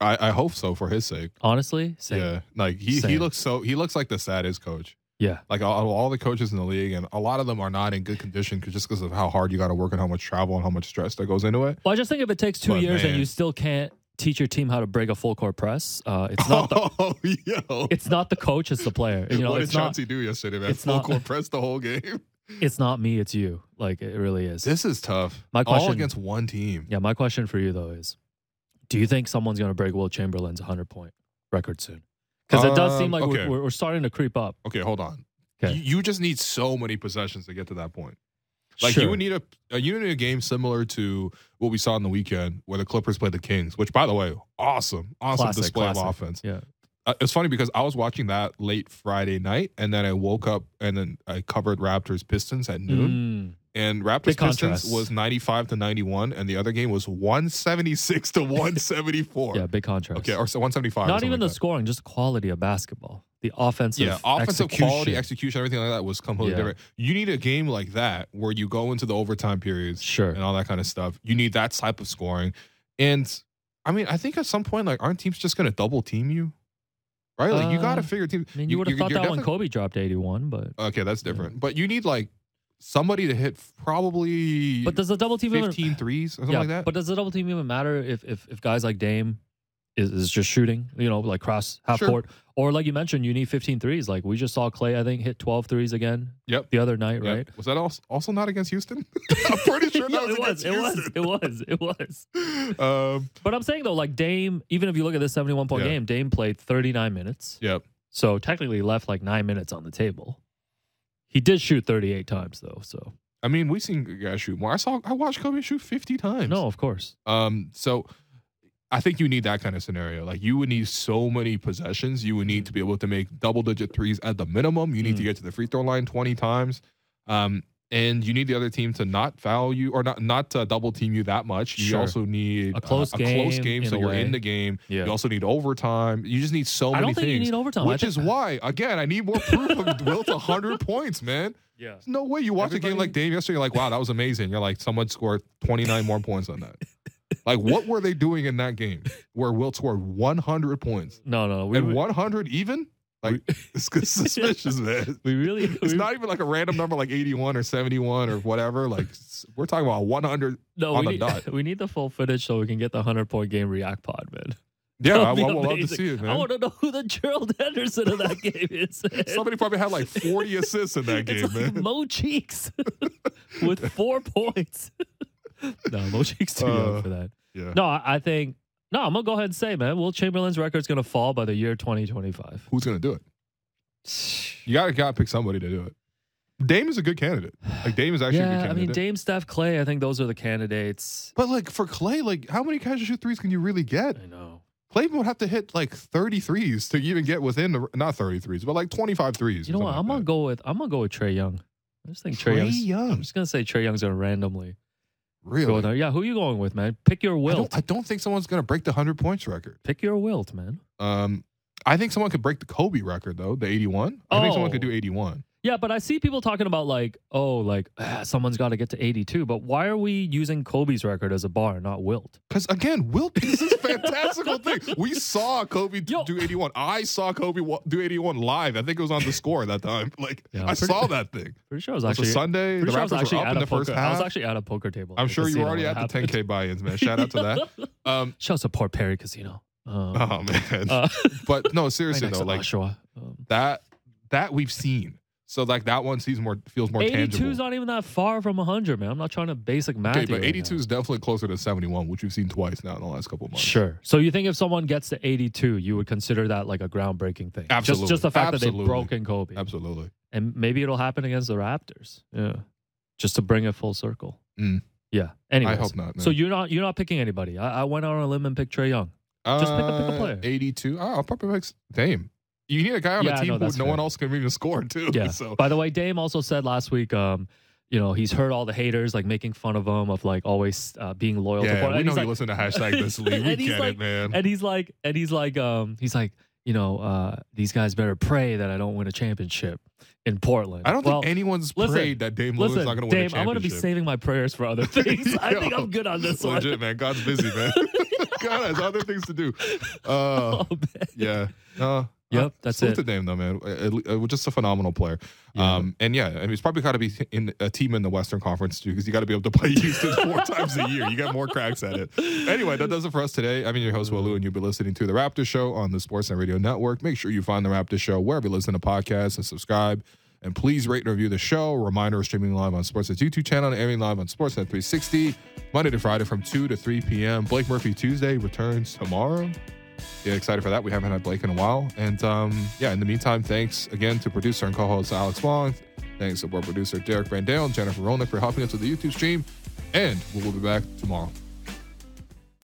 Speaker 1: I, I hope so for his sake.
Speaker 2: Honestly, same.
Speaker 1: Yeah, like he he looks so he looks like the saddest coach.
Speaker 2: Yeah.
Speaker 1: Like all, all the coaches in the league, and a lot of them are not in good condition 'cause- just because of how hard you got to work and how much travel and how much stress that goes into it.
Speaker 2: Well, I just think if it takes two
Speaker 1: But,
Speaker 2: years and you still can't teach your team how to break a full court press, uh, it's not the
Speaker 1: oh, yo.
Speaker 2: it's not the coach, it's the player. You know,
Speaker 1: what
Speaker 2: it's
Speaker 1: did
Speaker 2: not
Speaker 1: Chauncey do yesterday, man?
Speaker 2: it's
Speaker 1: Full
Speaker 2: not-
Speaker 1: court press the whole game.
Speaker 2: it's not me, it's you. Like it really is.
Speaker 1: This is tough.
Speaker 2: My
Speaker 1: all
Speaker 2: question-
Speaker 1: against one team.
Speaker 2: yeah, my question for you though is, do you think someone's going to break Wilt Chamberlain's 100 point record soon? Because it does seem
Speaker 1: Um,
Speaker 2: like
Speaker 1: okay.
Speaker 2: we're, we're starting to creep up.
Speaker 1: Okay, hold on.
Speaker 2: Okay.
Speaker 1: You, you just need so many possessions to get to that point. Like
Speaker 2: Sure.
Speaker 1: you would need a, a you need a game similar to what we saw in the weekend where the Clippers played the Kings, which by the way, awesome, awesome
Speaker 2: Classic,
Speaker 1: display
Speaker 2: classic.
Speaker 1: of offense.
Speaker 2: Yeah.
Speaker 1: Uh, it's funny because I was watching that late Friday night, and then I woke up and then I covered Raptors Pistons at noon,
Speaker 2: Mm.
Speaker 1: And Raptors Pistons was ninety five to ninety one, and the other game was one seventy six to one seventy four.
Speaker 2: Yeah, big contrast.
Speaker 1: Okay, or so one seventy five.
Speaker 2: Not even the scoring, just quality of basketball. The offensive,
Speaker 1: yeah, offensive
Speaker 2: execution.
Speaker 1: quality, execution, everything like that was completely
Speaker 2: Yeah.
Speaker 1: different. You need a game like that where you go into the overtime periods
Speaker 2: Sure.
Speaker 1: and all that kind of stuff. You need that type of scoring. And I mean, I think at some point, like, aren't teams just going to double team you? Right? Like, you got to
Speaker 2: Uh,
Speaker 1: figure teams.
Speaker 2: I mean, you, would have thought that when Kobe dropped 81, but
Speaker 1: Okay, that's different. But you need, like, somebody to hit probably
Speaker 2: but does the double team
Speaker 1: 15
Speaker 2: even
Speaker 1: threes or something
Speaker 2: yeah,
Speaker 1: like that.
Speaker 2: But does the double team even matter if if, if guys like Dame is, is just shooting, you know, like cross half
Speaker 1: Sure.
Speaker 2: court, or like you mentioned, you need 15 threes. Like we just saw Klay, I think, hit 12 threes again
Speaker 1: Yep.
Speaker 2: the other night,
Speaker 1: Yeah.
Speaker 2: right?
Speaker 1: Was that also, also not against Houston? I'm pretty sure that
Speaker 2: Yeah,
Speaker 1: was
Speaker 2: it was, it was, it was, it was.
Speaker 1: um,
Speaker 2: But I'm saying though, like Dame, even if you look at this 71 point
Speaker 1: Yeah.
Speaker 2: game, Dame played 39 minutes,
Speaker 1: yep.
Speaker 2: so technically left like nine minutes on the table. He did shoot 38 times though, so
Speaker 1: I mean, we've seen guys shoot more. I saw, I watched Kobe shoot 50 times.
Speaker 2: no, of course.
Speaker 1: Um, so I think you need that kind of scenario. Like you would need so many possessions. You would need to be able to make double digit threes at the minimum. You need to
Speaker 2: Mm.
Speaker 1: get to the free throw line 20 times. Um, and you need the other team to not foul you or not not to double team you that much. You
Speaker 2: Sure.
Speaker 1: also need
Speaker 2: A close
Speaker 1: uh, a close
Speaker 2: game,
Speaker 1: game so you're
Speaker 2: way.
Speaker 1: in the game.
Speaker 2: Yeah.
Speaker 1: You also need overtime. You just need so
Speaker 2: I
Speaker 1: many
Speaker 2: don't think
Speaker 1: things.
Speaker 2: you need overtime.
Speaker 1: Which is why, again, I need more proof of Wilt 100 points, man.
Speaker 2: Yeah.
Speaker 1: There's no way you watch a game like Dame yesterday, you're like, wow, that was amazing. You're like, someone scored 29 more points than that. Like, what were they doing in that game where Wilt scored 100 points
Speaker 2: No, no, we,
Speaker 1: and
Speaker 2: we-
Speaker 1: 100 even? Like, it's suspicious, man.
Speaker 2: we really
Speaker 1: It's
Speaker 2: we-
Speaker 1: not even like a random number like 81 or 71 or whatever. Like, we're talking about 100.
Speaker 2: no,
Speaker 1: on
Speaker 2: we
Speaker 1: the
Speaker 2: need,
Speaker 1: dot.
Speaker 2: we need the full footage so we can get the hundred point game react pod, man.
Speaker 1: Yeah, I, I
Speaker 2: That'd
Speaker 1: love to see it,
Speaker 2: I want to know who the Gerald Henderson of that game is.
Speaker 1: Somebody probably had like 40 assists in that game,
Speaker 2: like
Speaker 1: man.
Speaker 2: Mo Cheeks with four points. no, Mo Cheeks too
Speaker 1: Uh,
Speaker 2: young for that.
Speaker 1: Yeah.
Speaker 2: No, I, I think no. I'm gonna go ahead and say, man, Wilt Chamberlain's record's gonna fall by the year 2025.
Speaker 1: Who's going to do it? You got to got to pick somebody to do it. Dame is a good candidate. Like, Dame is actually a good
Speaker 2: yeah, I mean Dame, Steph, Klay. I think those are the candidates.
Speaker 1: But like for Klay, like how many casual shoot threes can you really get?
Speaker 2: I know.
Speaker 1: Klay would have to hit like 30 threes to even get within the not 30 threes, but like 25 threes.
Speaker 2: You know what? I'm gonna go with I'm gonna go with Trae Young. I just think
Speaker 1: Trae
Speaker 2: Trae
Speaker 1: Young.
Speaker 2: I'm just gonna say Trae Young's gonna randomly
Speaker 1: Really?
Speaker 2: there. Yeah, who you going with, man? Pick your
Speaker 1: I
Speaker 2: wilt.
Speaker 1: don't, I don't think someone's gonna break the 100 points record.
Speaker 2: Pick your wilt, man.
Speaker 1: Um, I think someone could break the Kobe record though, the 81. I think someone could
Speaker 2: Oh.
Speaker 1: do 81.
Speaker 2: Yeah, but I see people talking about like, oh, like ah, someone's got to get to 82. But why are we using Kobe's record as a bar, not Wilt?
Speaker 1: Because again, Wilt is this fantastical thing. We saw Kobe
Speaker 2: Yo.
Speaker 1: do 81. I saw Kobe wa- do 81 live. I think it was on the score that time. Like
Speaker 2: Yeah,
Speaker 1: I
Speaker 2: pretty-
Speaker 1: saw that thing.
Speaker 2: Pretty sure I was
Speaker 1: It was
Speaker 2: actually
Speaker 1: a Sunday. The
Speaker 2: pretty sure I was
Speaker 1: Raptors
Speaker 2: actually
Speaker 1: were up
Speaker 2: at
Speaker 1: in
Speaker 2: a
Speaker 1: the first
Speaker 2: poker. I was actually at a poker table.
Speaker 1: I'm sure you were already at the
Speaker 2: happened.
Speaker 1: 10K buy-ins, man. Shout out to that. Um,
Speaker 2: Shout out to Port Perry Casino. Um,
Speaker 1: oh man.
Speaker 2: uh,
Speaker 1: but no, seriously though, like.
Speaker 2: Um,
Speaker 1: that that we've seen. So like that one seems more feels more
Speaker 2: 82
Speaker 1: tangible.
Speaker 2: is not even that far from 100, man. I'm not trying to basic math.
Speaker 1: okay, but 82
Speaker 2: now.
Speaker 1: is definitely closer to 71, which we've seen twice now in the last couple of months.
Speaker 2: Sure. So you think if someone gets to 82, you would consider that like a groundbreaking thing?
Speaker 1: Absolutely.
Speaker 2: Just, just the fact that they've broken Kobe.
Speaker 1: Absolutely.
Speaker 2: And maybe it'll happen against the Raptors. Yeah. Just to bring it full circle.
Speaker 1: Mm.
Speaker 2: Yeah. Anyways.
Speaker 1: I hope not. Man.
Speaker 2: So you're not you're not picking anybody. I, I went out on a limb and picked Trae Young. just pick a- pick a
Speaker 1: Uh,
Speaker 2: player.
Speaker 1: 82. Oh, I'll probably pick Dame. You need a guy on
Speaker 2: Yeah,
Speaker 1: a team
Speaker 2: know,
Speaker 1: who no
Speaker 2: fair.
Speaker 1: one else can even score too.
Speaker 2: Yeah.
Speaker 1: So
Speaker 2: By the way, Dame also said last week, um, you know, he's heard all the haters like making fun of him of like always uh, being loyal to
Speaker 1: yeah,
Speaker 2: Portland.
Speaker 1: we
Speaker 2: And
Speaker 1: know you
Speaker 2: like-
Speaker 1: listen to hashtag this league. We get
Speaker 2: like-
Speaker 1: it, man.
Speaker 2: and he's like, and he's like, um, he's like, you know, uh, these guys better pray that I don't win a championship in Portland.
Speaker 1: I don't
Speaker 2: well,
Speaker 1: think anyone's
Speaker 2: listen,
Speaker 1: prayed that Dame Lillard's
Speaker 2: Listen,
Speaker 1: not going to win a championship.
Speaker 2: Dame, I'm going to be saving my prayers for other things. I think I'm good on this one.
Speaker 1: Man. God's busy, man. God has other things to do. Uh,
Speaker 2: Oh, man.
Speaker 1: yeah. Uh,
Speaker 2: Yep, that's
Speaker 1: salute
Speaker 2: it.
Speaker 1: the name though, man. Uh, uh, just a phenomenal player.
Speaker 2: Yeah.
Speaker 1: Um, and yeah, I mean, it's probably got to be in a team in the Western Conference too, because you got to be able to play Houston four times a year. You got more cracks at it. Anyway, that does it for us today. I'm your host, Will Lou, and you'll be listening to the Raptor Show on the Sportsnet Radio Network. Make sure you find the Raptor Show wherever you listen to podcasts and subscribe. And please rate and review the show. Reminder, we're streaming live on Sportsnet's YouTube channel and airing live on Sportsnet 360, Monday to Friday from 2 to 3 p.m. Blake Murphy Tuesday returns tomorrow. Yeah, excited for that. We haven't had Blake in a while. And um, yeah, in the meantime, thanks again to producer and co-host Alex Wong. Thanks to board producer Derek Van Dale and Jennifer Rolnick for helping us with the YouTube stream. And we will be back tomorrow.